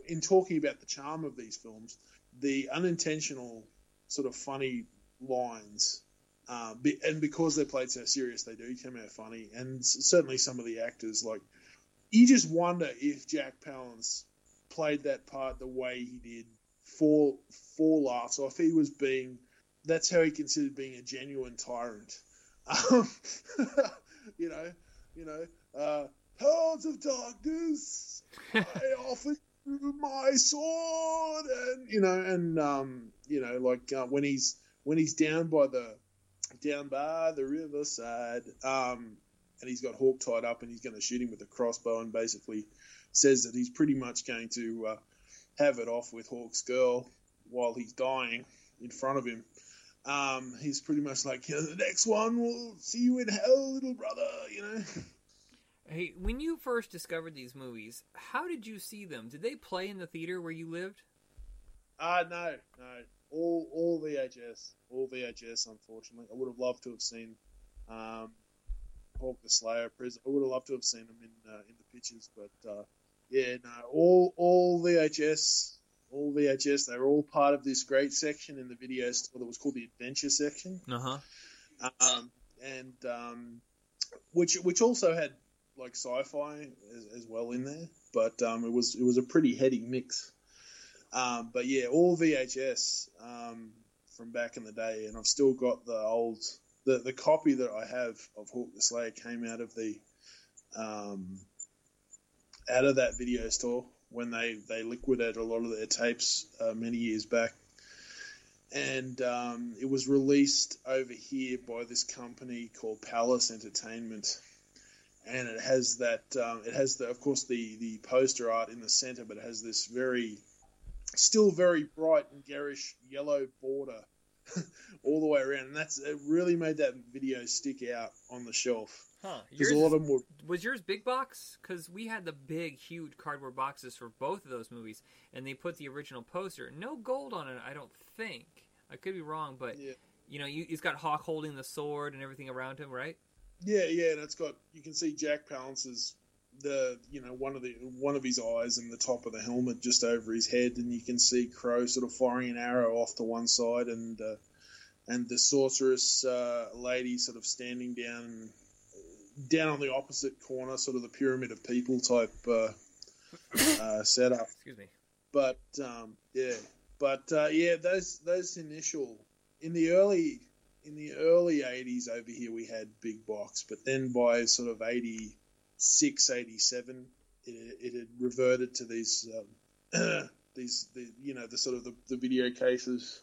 in talking about the charm of these films, the unintentional sort of funny lines, uh, and because they're played so serious, they do come out funny. And certainly some of the actors, like you just wonder if Jack Palance played that part the way he did for for laughs, or if he was being that's how he considered being a genuine tyrant. Um, you know, you know, uh, of Darkness, I offer you my sword, and you know, and um, you know, like uh, when he's when he's down by the down by the riverside, um, and he's got Hawk tied up, and he's going to shoot him with a crossbow, and basically says that he's pretty much going to uh, have it off with Hawk's girl while he's dying in front of him. Um, he's pretty much like, "Yeah, the next one we'll see you in hell, little brother, you know. Hey, when you first discovered these movies, how did you see them? Did they play in the theater where you lived? Uh no, no. All all VHS. All VHS, unfortunately. I would have loved to have seen um, Hawk the Slayer prison. I would have loved to have seen them in uh, in the pictures, but uh, yeah, no. All all VHS. All VHS. They were all part of this great section in the video store that was called the Adventure section. Uh huh. um, and um, which which also had like sci-fi as, as well in there, but um, it was it was a pretty heady mix. Um, but yeah, all VHS um, from back in the day, and I've still got the old the the copy that I have of Hawk the Slayer came out of the um, out of that video store when they they liquidated a lot of their tapes uh, many years back. And um, it was released over here by this company called Palace Entertainment, and it has that um, it has the of course the the poster art in the center, but it has this very still very bright and garish yellow border all the way around, and that's it really made that video stick out on the shelf. Huh. Because a lot of them were was yours big box? Because we had the big, huge cardboard boxes for both of those movies, and they put the original poster. No gold on it, I don't think. I could be wrong, but Yeah. you know, you, he's got Hawk holding the sword and everything around him, right? Yeah, yeah, and it's got you can see Jack Palance's the you know one of the one of his eyes and the top of the helmet just over his head, and you can see Crow sort of firing an arrow off to one side, and uh, and the sorceress uh, lady sort of standing down down on the opposite corner, sort of the pyramid of people type uh, uh, setup. Excuse me. But um, yeah, but uh, yeah, those those initial in the early in the early 80s over here we had big box but then by sort of 86 87 it, it had reverted to these um, these the, you know the sort of the, the video cases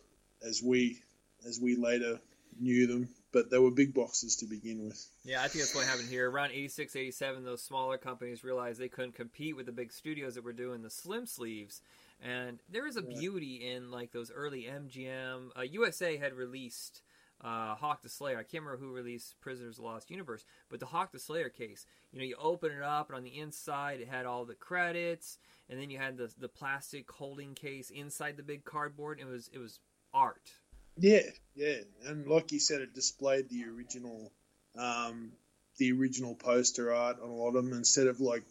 as we as we later knew them but they were big boxes to begin with Yeah, I think that's what happened here. Around 86, 87, those smaller companies realized they couldn't compete with the big studios that were doing the slim sleeves. And there is a beauty in like those early MGM. Uh, USA had released uh, Hawk the Slayer. I can't remember who released Prisoners of the Lost Universe, but the Hawk the Slayer case. You know, you open it up, and on the inside it had all the credits, and then you had the the plastic holding case inside the big cardboard. It was it was art. Yeah, yeah, and like you said, it displayed the original, um, the original poster art on a lot of them instead of like,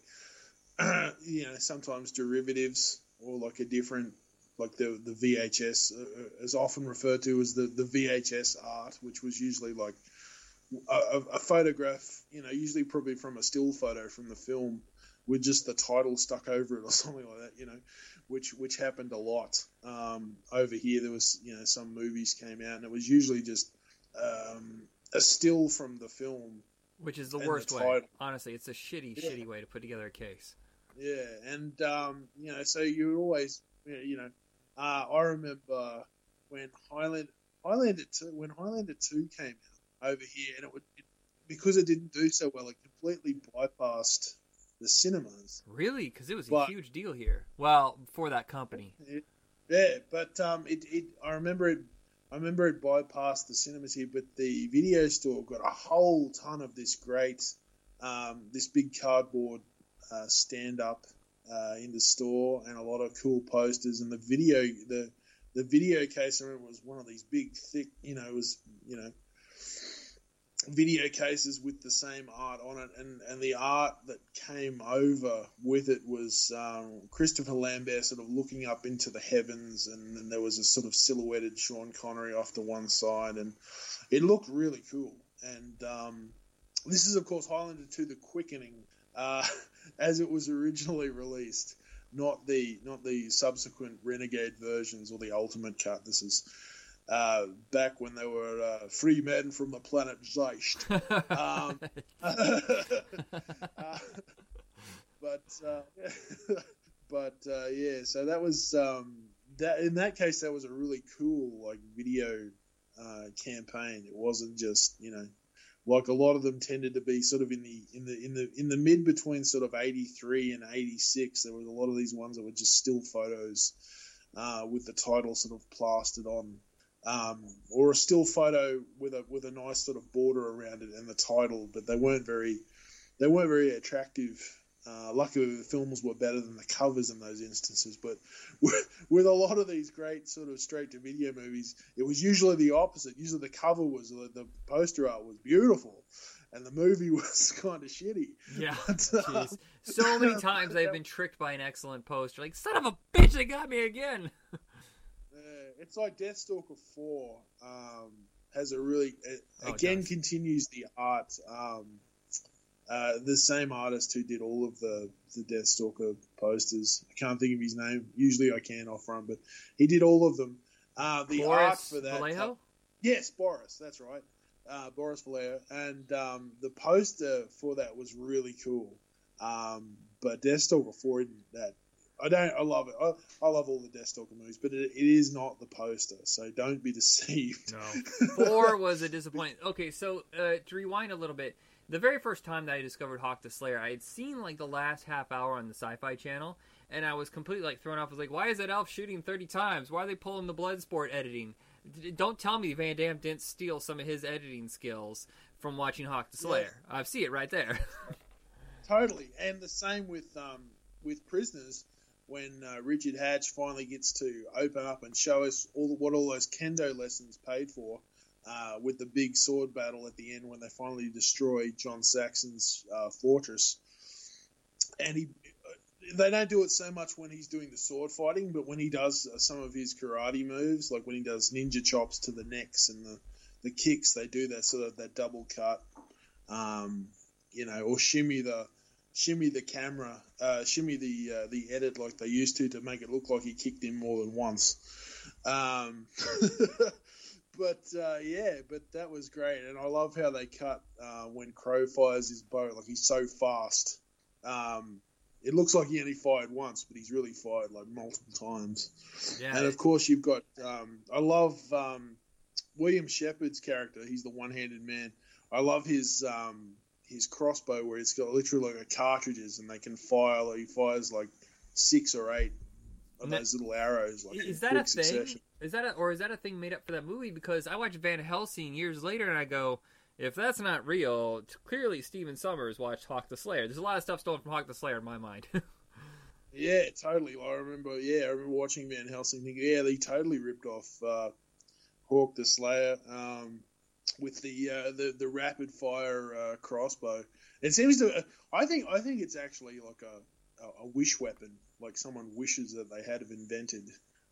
you know, sometimes derivatives or like a different, like the the VHS uh, is often referred to as the the VHS art, which was usually like a, a- photograph, you know, usually probably from a still photo from the film with just the title stuck over it or something like that, you know, which which happened a lot. Um, over here, there was you know some movies came out and it was usually just um, a still from the film, Which is the And the worst way. Honestly, it's a shitty, Yeah. shitty way to put together a case. Yeah, and um, you know, so you always, you know, uh, I remember when Highland Highlander two when Highlander two came out over here, and it would it, because it didn't do so well, it completely bypassed the cinemas. Really? Because it was a huge deal here. Well, for that company. It, yeah, but um, it, it I remember it. I remember it bypassed the cinemas here, but the video store got a whole ton of this great, um, this big cardboard uh, stand up uh, in the store, and a lot of cool posters. And the video, the the video case, I remember was one of these big, thick, you know, it was you know video cases with the same art on it, and, and the art that came over with it was um, Christopher Lambert sort of looking up into the heavens, and then there was a sort of silhouetted Sean Connery off to one side, and it looked really cool. And um, this is, of course, Highlander 2: The Quickening, uh, as it was originally released. Not the not the subsequent Renegade versions or the Ultimate cut. This is uh, back when they were uh, free men from the planet Zeist. um, uh, but uh, but uh, yeah, so that was um, that. In that case, that was a really cool like video uh, campaign. It wasn't just you know like a lot of them tended to be sort of in the in the in the in the mid between sort of 83 and 86 there was a lot of these ones that were just still photos uh, with the title sort of plastered on um, or a still photo with a with a nice sort of border around it and the title but they weren't very they weren't very attractive uh, luckily the films were better than the covers in those instances but with, with a lot of these great sort of straight to video movies it was usually the opposite usually the cover was the, the poster art was beautiful and the movie was kind of shitty Yeah. But, uh, So many times I've been tricked by an excellent poster. Like, son of a bitch, they got me again. Yeah, it's like Deathstalker Four um, has a really uh, Oh, again continues the art um, Uh, the same artist who did all of the the Deathstalker posters. I can't think of his name. Usually I can off run, but he did all of them. Uh, the Boris art for that. Vallejo? yes, Boris. That's right. Uh, Boris Vallejo, and um, the poster for that was really cool. Um, but Deathstalker four isn't that. I don't. I love it. I, I love all the Deathstalker movies, but it, it is not the poster. So don't be deceived. No. Four was a disappointment. Okay, so uh, to rewind a little bit, the very first time that I discovered Hawk the Slayer, I had seen like the last half hour on the Sci-Fi Channel, and I was completely like thrown off. I was like, "Why is that elf shooting thirty times? Why are they pulling the Bloodsport editing?" D- Don't tell me Van Damme didn't steal some of his editing skills from watching Hawk the Slayer. I see it right there. Totally, and the same with um, with prisoners. When uh, Richard Hatch finally gets to open up and show us all what all those kendo lessons paid for, uh, with the big sword battle at the end when they finally destroy John Saxon's uh, fortress, and he. They don't do it so much when he's doing the sword fighting, but when he does uh, some of his karate moves, like when he does ninja chops to the necks and the, the kicks, they do that sort of that double cut, um, you know, or shimmy the shimmy the camera, uh, shimmy the uh, the edit like they used to to make it look like he kicked him more than once. Um, but uh, yeah, but that was great, and I love how they cut uh, when Crow fires his bow. Like he's so fast. Um, it looks like he only fired once, but he's really fired like multiple times. Yeah. And of course, you've got. Um, I love um, William Sheppard's character. He's the one-handed man. I love his um, his crossbow where it's got literally like a cartridges, and they can fire. Like he fires like six or eight of those little arrows. Like is that a thing? succession. Is that a, or is that a thing made up for that movie? Because I watched Van Helsing years later, and I go, if that's not real, clearly Stephen Sommers watched Hawk the Slayer. There's a lot of stuff stolen from Hawk the Slayer in my mind. Yeah, totally. I remember. Yeah, I remember watching Van Helsing. Thinking, yeah, they totally ripped off uh, Hawk the Slayer um, with the, uh, the the rapid fire uh, crossbow. It seems to. I think. I think it's actually like a, a, a wish weapon. Like someone wishes that they had have invented,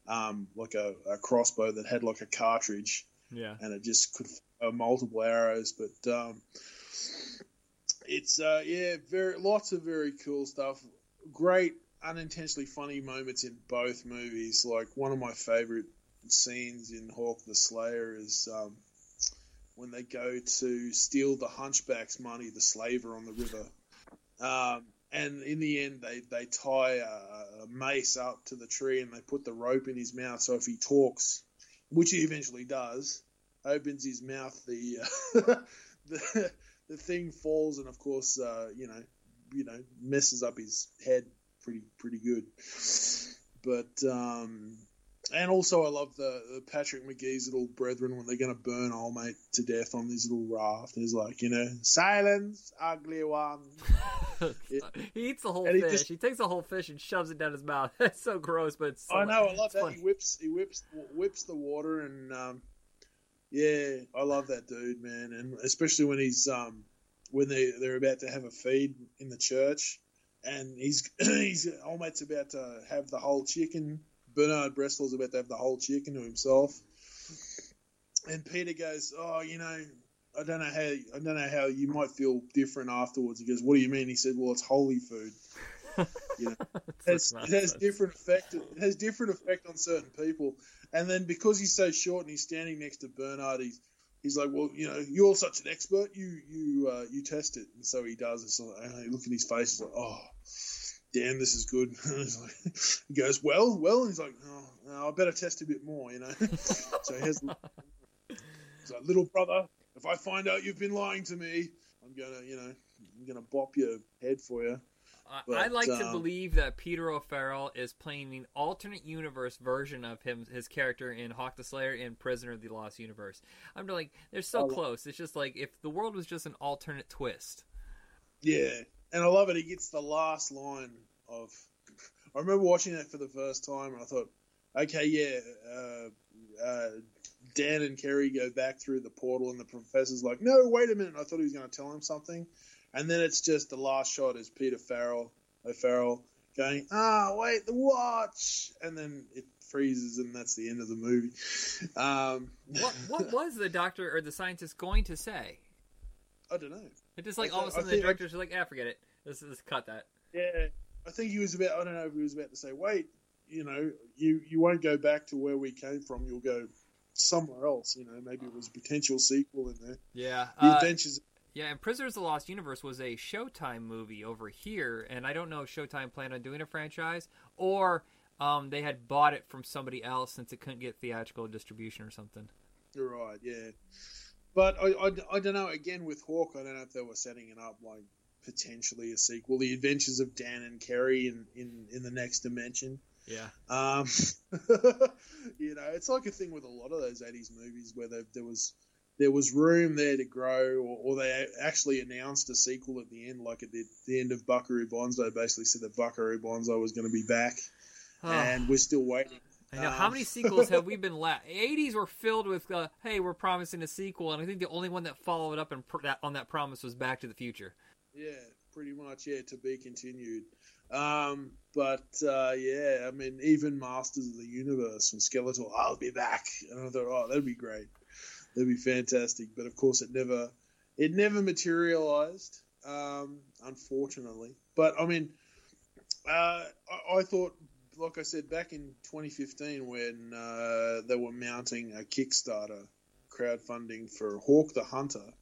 um, like a, a crossbow that had like a cartridge yeah. and it just could fire multiple arrows. But um, it's uh, yeah, very lots of very cool stuff. Great unintentionally funny moments in both movies. Like one of my favorite scenes in Hawk the Slayer is um, when they go to steal the Hunchback's money, the slaver on the river. Um, and in the end, they, they tie a, a mace up to the tree and they put the rope in his mouth. So if he talks, which he eventually does, opens his mouth, the uh, the the thing falls, and of course, uh, you know, you know, messes up his head pretty pretty good. But um, and also, I love the, the Patrick Magee's little brethren when they're going to burn old mate to death on this little raft. He's like, you know, silence, ugly one. he eats the whole And he fish. just- He takes the whole fish and shoves it down his mouth. That's so gross, but it's so I know, I love that. funny. He whips, he whips, whips the water, and um, yeah, I love that dude, man, and especially when he's um, when they they're about to have a feed in the church, and he's he's old mate's about to have the whole chicken. Bernard Bresslaw's about to have the whole chicken to himself, and Peter goes, "Oh, you know." I don't know how I don't know how you might feel different afterwards. He goes, "What do you mean?" He said, "Well, it's holy food." You know, it has, it has different effect. It has different effect on certain people. And then because he's so short and he's standing next to Bernard, he's he's like, well, you know, you're such an expert. You you uh, you test it. And so he does. And you look at his face. He's like, oh, damn, this is good. He goes, well, well. And he's like, oh, no, I better test a bit more. You know. so he has. He's like, little brother, if I find out you've been lying to me, I'm gonna, you know, I'm gonna bop your head for you. I- But, I like to um, believe that Peter O'Farrell is playing an alternate universe version of him, his character in Hawk the Slayer in Prisoner of the Lost Universe. I'm like, they're so close. It's just like if the world was just an alternate twist. Yeah, and I love it. He gets the last line of. I remember watching that for the first time, and I thought, okay, yeah, uh, uh, Dan and Kerry go back through the portal, and the professor's like, no, wait a minute. I thought he was going to tell him something, and then it's just the last shot is Peter Farrell, O'Farrell, going, ah, wait, the watch, and then it freezes, and that's the end of the movie. Um, What what was the doctor or the scientist going to say? I don't know. It just like all of a sudden the directors are like, ah, forget it. Let's just cut that. Yeah, I think he was about. I don't know if he was about to say, "Wait, you know, you you won't go back to where we came from. You'll go somewhere else." You know, maybe it was a potential sequel in there. Yeah. The uh, Adventures. Yeah, and Prisoners of the Lost Universe was a Showtime movie over here, and I don't know if Showtime planned on doing a franchise or um, they had bought it from somebody else since it couldn't get theatrical distribution or something. You're right. Yeah, but I, I, I don't know. Again, with Hawk, I don't know if they were setting it up like potentially a sequel, The Adventures of Dan and Kerry in in, in the next dimension. Yeah. Um, you know, it's like a thing with a lot of those '80s movies where there, there was there was room there to grow, or, or they actually announced a sequel at the end, like at the, the end of Buckaroo Banzai, basically said that Buckaroo Banzai was going to be back, Oh. and we're still waiting. I know how Um, many sequels have we been la 80s were filled with uh, hey we're promising a sequel and I think the only one that followed up and pr- that, on that promise was Back to the Future. Yeah, pretty much. Yeah, to be continued. Um, but uh, yeah, I mean, even Masters of the Universe and Skeletor, I'll be back. And I thought, oh, that'd be great. That'd be fantastic. But of course, it never, it never materialized. Um, unfortunately. But I mean, uh, I, I thought, like I said, back in 2015 when uh, they were mounting a Kickstarter crowdfunding for Hawk the Hunter.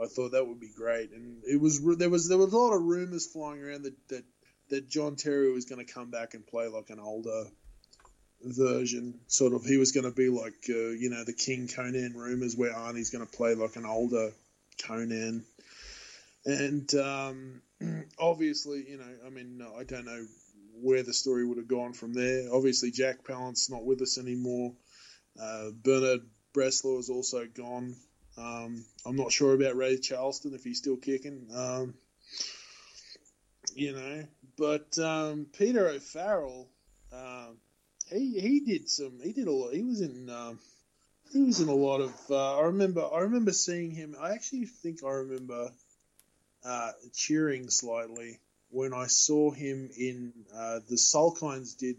I thought that would be great, and it was there was there was a lot of rumors flying around that that, that John Terry was going to come back and play like an older version, sort of. He was going to be like uh, you know the King Conan rumors, where Arnie's going to play like an older Conan, and um, obviously, you know, I mean, I don't know where the story would have gone from there. Obviously, Jack Palance not with us anymore. Uh, Bernard Bresslaw is also gone. Um, I'm not sure about Ray Charleson if he's still kicking. Um, you know, but um, Peter O'Farrell, um, he he did some. He did a lot. He was in. Um, he was in a lot of. Uh, I remember. I remember seeing him. I actually think I remember uh, cheering slightly when I saw him in uh, the Salkinds did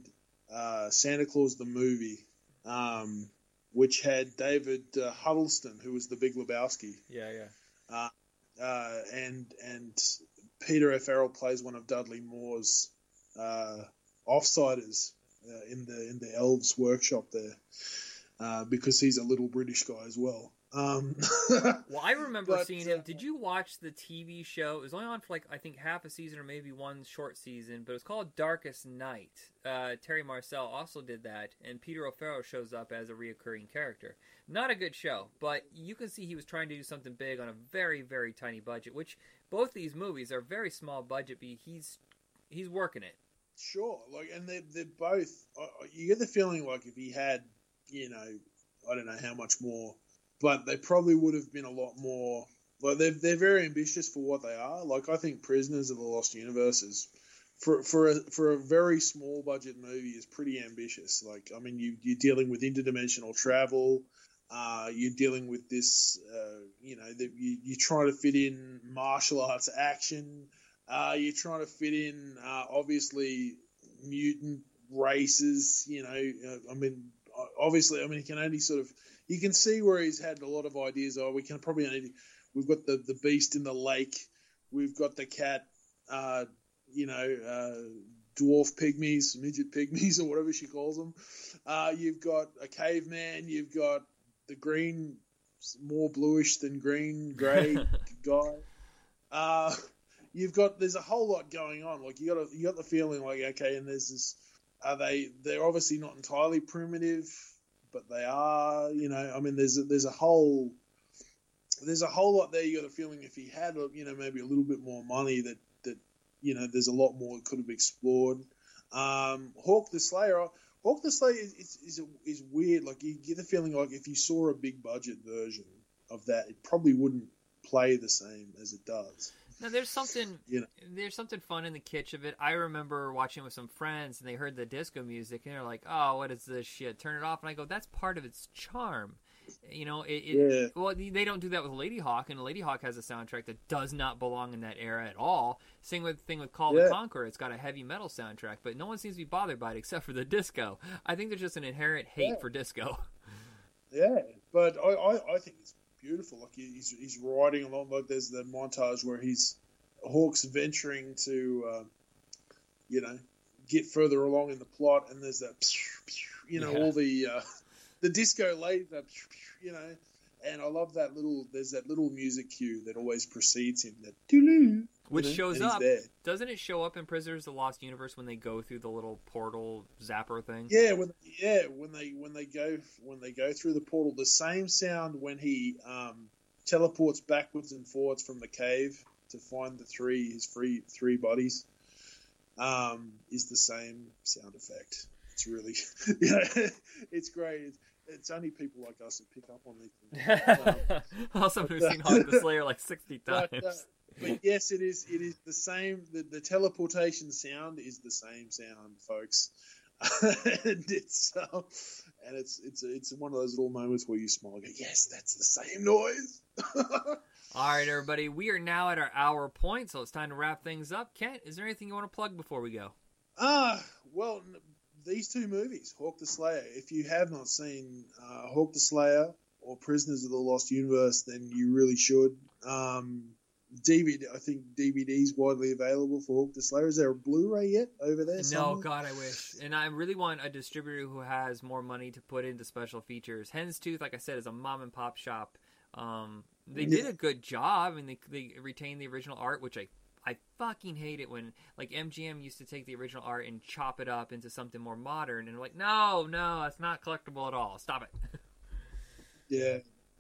uh, Santa Claus the movie. Um, which had David uh, Huddleston, who was the Big Lebowski, Yeah, yeah. uh, uh, and and Peter Farrell plays one of Dudley Moore's uh, offsiders uh, in the in the Elves workshop there, uh, because he's a little British guy as well. Um, Well, I remember But, seeing him. Did you watch the TV show? It was only on for like I think half a season or maybe one short season, but it was called Darkest Night. Uh, Terry Marcel also did that, and Peter O'Farrell shows up as a reoccurring character. Not a good show, but you can see he was trying to do something big on a very very tiny budget. Which both these movies are very small budget, but he's he's working it. Sure, like, and they're, they're both. uh, You get the feeling like if he had, you know, I don't know how much more, but they probably would have been a lot more. Like they're they're very ambitious for what they are. Like I think Prisoners of the Lost Universe is, for for a for a very small budget movie is pretty ambitious. Like I mean, you you're dealing with interdimensional travel. Uh, you're dealing with this, uh, you know, that you, you're trying to fit in martial arts action. Uh, you're trying to fit in, uh, obviously, mutant races. You know, uh, I mean, obviously, I mean, you can only sort of you can see where he's had a lot of ideas. Oh, we can probably only we've got the the beast in the lake, we've got the cat, uh, you know, uh, dwarf pygmies, midget pygmies, or whatever she calls them. Uh, you've got a caveman. You've got the green, more bluish than green, grey guy. Uh, you've got there's a whole lot going on. Like you got a, you got the feeling like okay, and there's this. Are they? They're obviously not entirely primitive, but they are. You know, I mean, there's a, there's a whole there's a whole lot there. You got a feeling if he had, you know, maybe a little bit more money, that that you know, there's a lot more could have explored. Um, Hawk the Slayer. Hawk the Slayer is is, is, is weird. Like you get the feeling like if you saw a big budget version of that, it probably wouldn't play the same as it does. Now there's something You know. there's something fun in the kitsch of it. I remember watching with some friends and they heard the disco music and they're like, "Oh, what is this shit? Turn it off." And I go, "That's part of its charm." You know, it, it well they don't do that with Ladyhawke and Ladyhawke has a soundtrack that does not belong in that era at all. Same with thing with Kull Yeah. the Conqueror, it's got a heavy metal soundtrack, but no one seems to be bothered by it except for the disco. I think there's just an inherent hate Yeah. for disco. Yeah, but I, I, I think it's beautiful. Like he's he's riding along. Like there's the montage where he's Hawk's venturing to, uh, you know, get further along in the plot, and there's that, you know, Yeah. all the uh, the disco laser, you know, and I love that little. There's that little music cue that always precedes him. That Which you know, shows up. there. Doesn't it show up in Prisoners of the Lost Universe when they go through the little portal zapper thing? Yeah, when yeah when they when they go when they go through the portal, the same sound when he um, teleports backwards and forwards from the cave to find the three his three three bodies um, is the same sound effect. It's really yeah, it's great. It's, it's only people like us that pick up on these things. Um, also, who's but, seen Hawk the Slayer like sixty times. but, uh, but yes, it is. It is the same. The, the teleportation sound is the same sound, folks. and it's um, and it's it's it's one of those little moments where you smile. And go, yes, that's the same noise. All right, everybody, we are now at our hour point, so it's time to wrap things up. Kent, is there anything you want to plug before we go? Ah, well, n- these two movies, Hawk the Slayer. If you have not seen uh, Hawk the Slayer or Prisoners of the Lost Universe, then you really should. Um, DVD, I think DVD is widely available for Hawk the Slayer. Is there a Blu-ray yet over there? No, somewhere? God, I wish. And I really want a distributor who has more money to put into special features. Hen's Tooth, like I said, is a mom and pop shop. Um, they did a good job, and they they retained the original art, which I I fucking hate it when like MGM used to take the original art and chop it up into something more modern, and like, no, no, that's not collectible at all. Stop it. Yeah,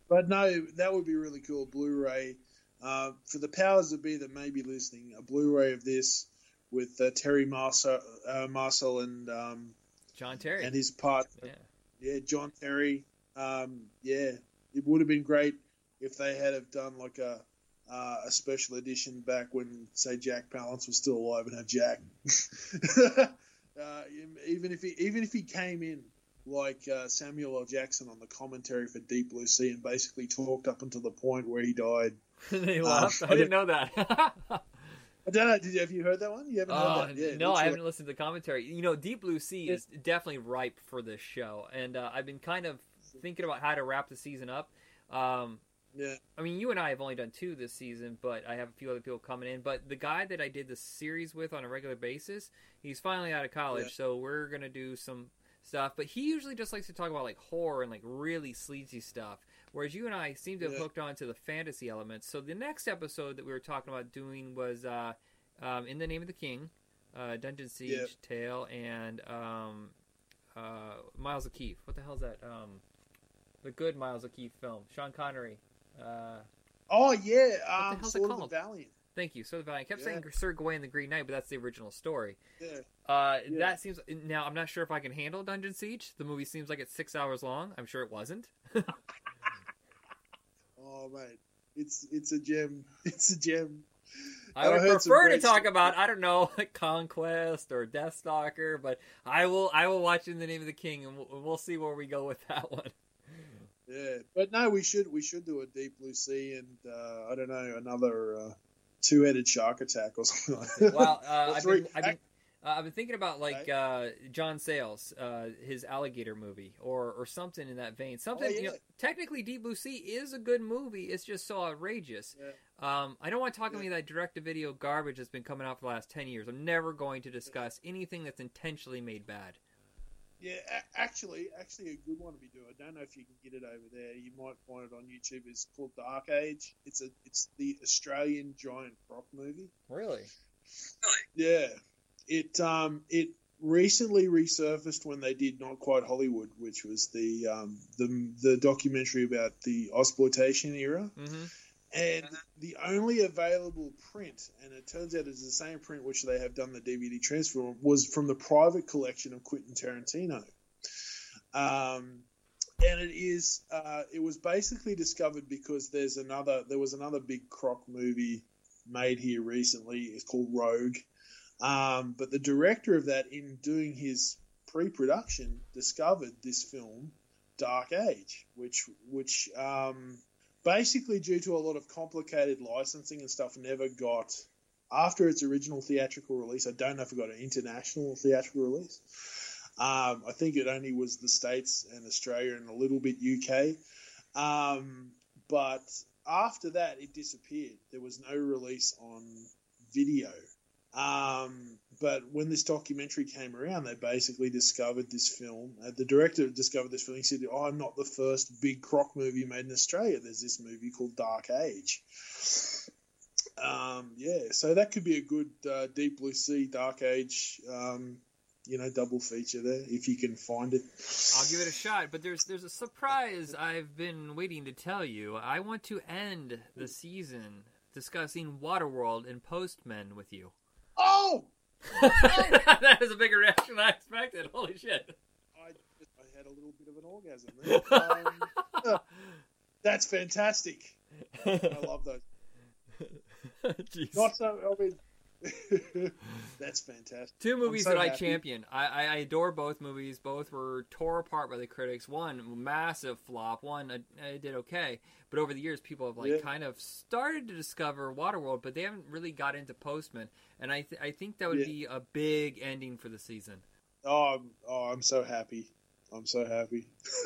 but no, that would be really cool. Blu-ray uh, for the powers that be that may be listening. A Blu-ray of this with uh, Terry Marcel, uh, Marcel and um, John Terry and his part. Yeah. yeah, John Terry. Um, yeah, it would have been great if they had have done like a uh, a special edition back when, say, Jack Palance was still alive and had Jack. uh, even if he even if he came in like uh, Samuel L. Jackson on the commentary for Deep Blue Sea and basically talked up until the point where he died. Uh, laughed. I didn't know that. I don't know. Did you, have you heard that one? You haven't Oh, heard that? Yeah, no, I haven't listened to the commentary. You know, Deep Blue Sea is definitely ripe for this show, and uh, I've been kind of thinking about how to wrap the season up. Um, Yeah. I mean, you and I have only done two this season, but I have a few other people coming in. But the guy that I did the series with on a regular basis, he's finally out of college, Yeah. so we're gonna do some stuff. But he usually just likes to talk about like horror and like really sleazy stuff. Whereas you and I seem to have Yeah. hooked on to the fantasy elements. So the next episode that we were talking about doing was uh, um, in the name of the king, uh, Dungeon Siege Yeah. Tale, and um, uh, Miles O'Keeffe. What the hell is that? Um, the good Miles O'Keeffe film, Sean Connery. Uh, Oh yeah, What the um, hell's it Sword of the Valiant. Thank you. So the Valiant. I kept Yeah. saying Sir Gawain and the Green Knight, but that's the original story. Yeah. Uh, Yeah. That seems now. I'm not sure if I can handle Dungeon Siege. The movie seems like it's six hours long. I'm sure it wasn't. Oh mate, it's it's a gem. It's a gem. I And would some prefer to talk sto- about I don't know Conquest or Deathstalker, but I will I will watch In the Name of the King, and we'll, we'll see where we go with that one. Yeah, but no, we should we should do a deep blue sea and uh, I don't know another uh, two-headed shark attack or something. Like that. Well, uh, I've three- been, I've been, uh, I've been thinking about like uh, John Sayles, uh, his alligator movie, or or something in that vein. Something you know, Oh, technically, Deep Blue Sea is a good movie. It's just so outrageous. Um, I don't want to talk about any of that direct-to-video garbage that's been coming out for the last ten years. I'm never going to discuss anything that's intentionally made bad. Yeah, a- actually, actually a good one to be doing. I don't know if you can get it over there. You might find it on YouTube. It's called Dark Age. It's a it's the Australian giant prop movie. Really? Yeah, it um it recently resurfaced when they did Not Quite Hollywood, which was the um the the documentary about the exploitation era. Mm-hmm. And the only available print, and it turns out it's the same print which they have done the DVD transfer, was from the private collection of Quentin Tarantino. Um, and it is, uh, it was basically discovered because there's another, there was another big croc movie made here recently. It's called Rogue. Um, but the director of that, in doing his pre-production, discovered this film, Dark Age, which which um, basically due to a lot of complicated licensing and stuff, never got after its original theatrical release. I don't know if it got an international theatrical release. Um, I think it only was the states and Australia and a little bit UK. Um, but after that, it disappeared. There was no release on video. Um, but when this documentary came around, they basically discovered this film. Uh, the director discovered this film. He said, oh, "I'm not the first big croc movie made in Australia. There's this movie called Dark Age." Um, yeah, so that could be a good uh, Deep Blue Sea Dark Age, um, you know, double feature there if you can find it. I'll give it a shot, but there's there's a surprise I've been waiting to tell you. I want to end the season discussing Waterworld and Postmen with you. Oh, that is a bigger reaction than I expected. Holy shit! I, I had a little bit of an orgasm there. Um, that's fantastic. I love those. Not so. I mean, that's fantastic. Two movies so that I champion. I, I, I adore both movies. Both were tore apart by the critics. One massive flop. One I, I did okay. But over the years, people have like Yeah. kind of started to discover Waterworld, but they haven't really got into Postman. And I th- I think that would Yeah. be a big ending for the season. Oh, I'm, oh, I'm so happy. I'm so happy.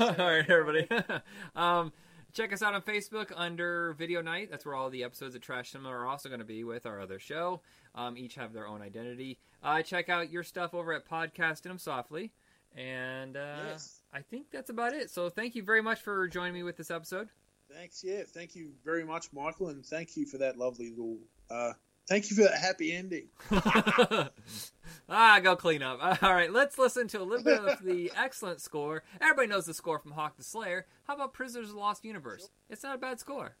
all right, everybody. um, check us out on Facebook under Video Night. That's where all the episodes of Trash Cinema are also going to be with our other show. Um, each have their own identity. Uh, check out your stuff over at Podcasting Them Softly. And uh, Yes. I think that's about it. So thank you very much for joining me with this episode. Thanks. Yeah. Thank you very much, Michael, and thank you for that lovely little. Uh, thank you for that happy ending. ah, go clean up. All right, let's listen to a little bit of the excellent score. Everybody knows the score from Hawk the Slayer. How about Prisoners of the Lost Universe? It's not a bad score.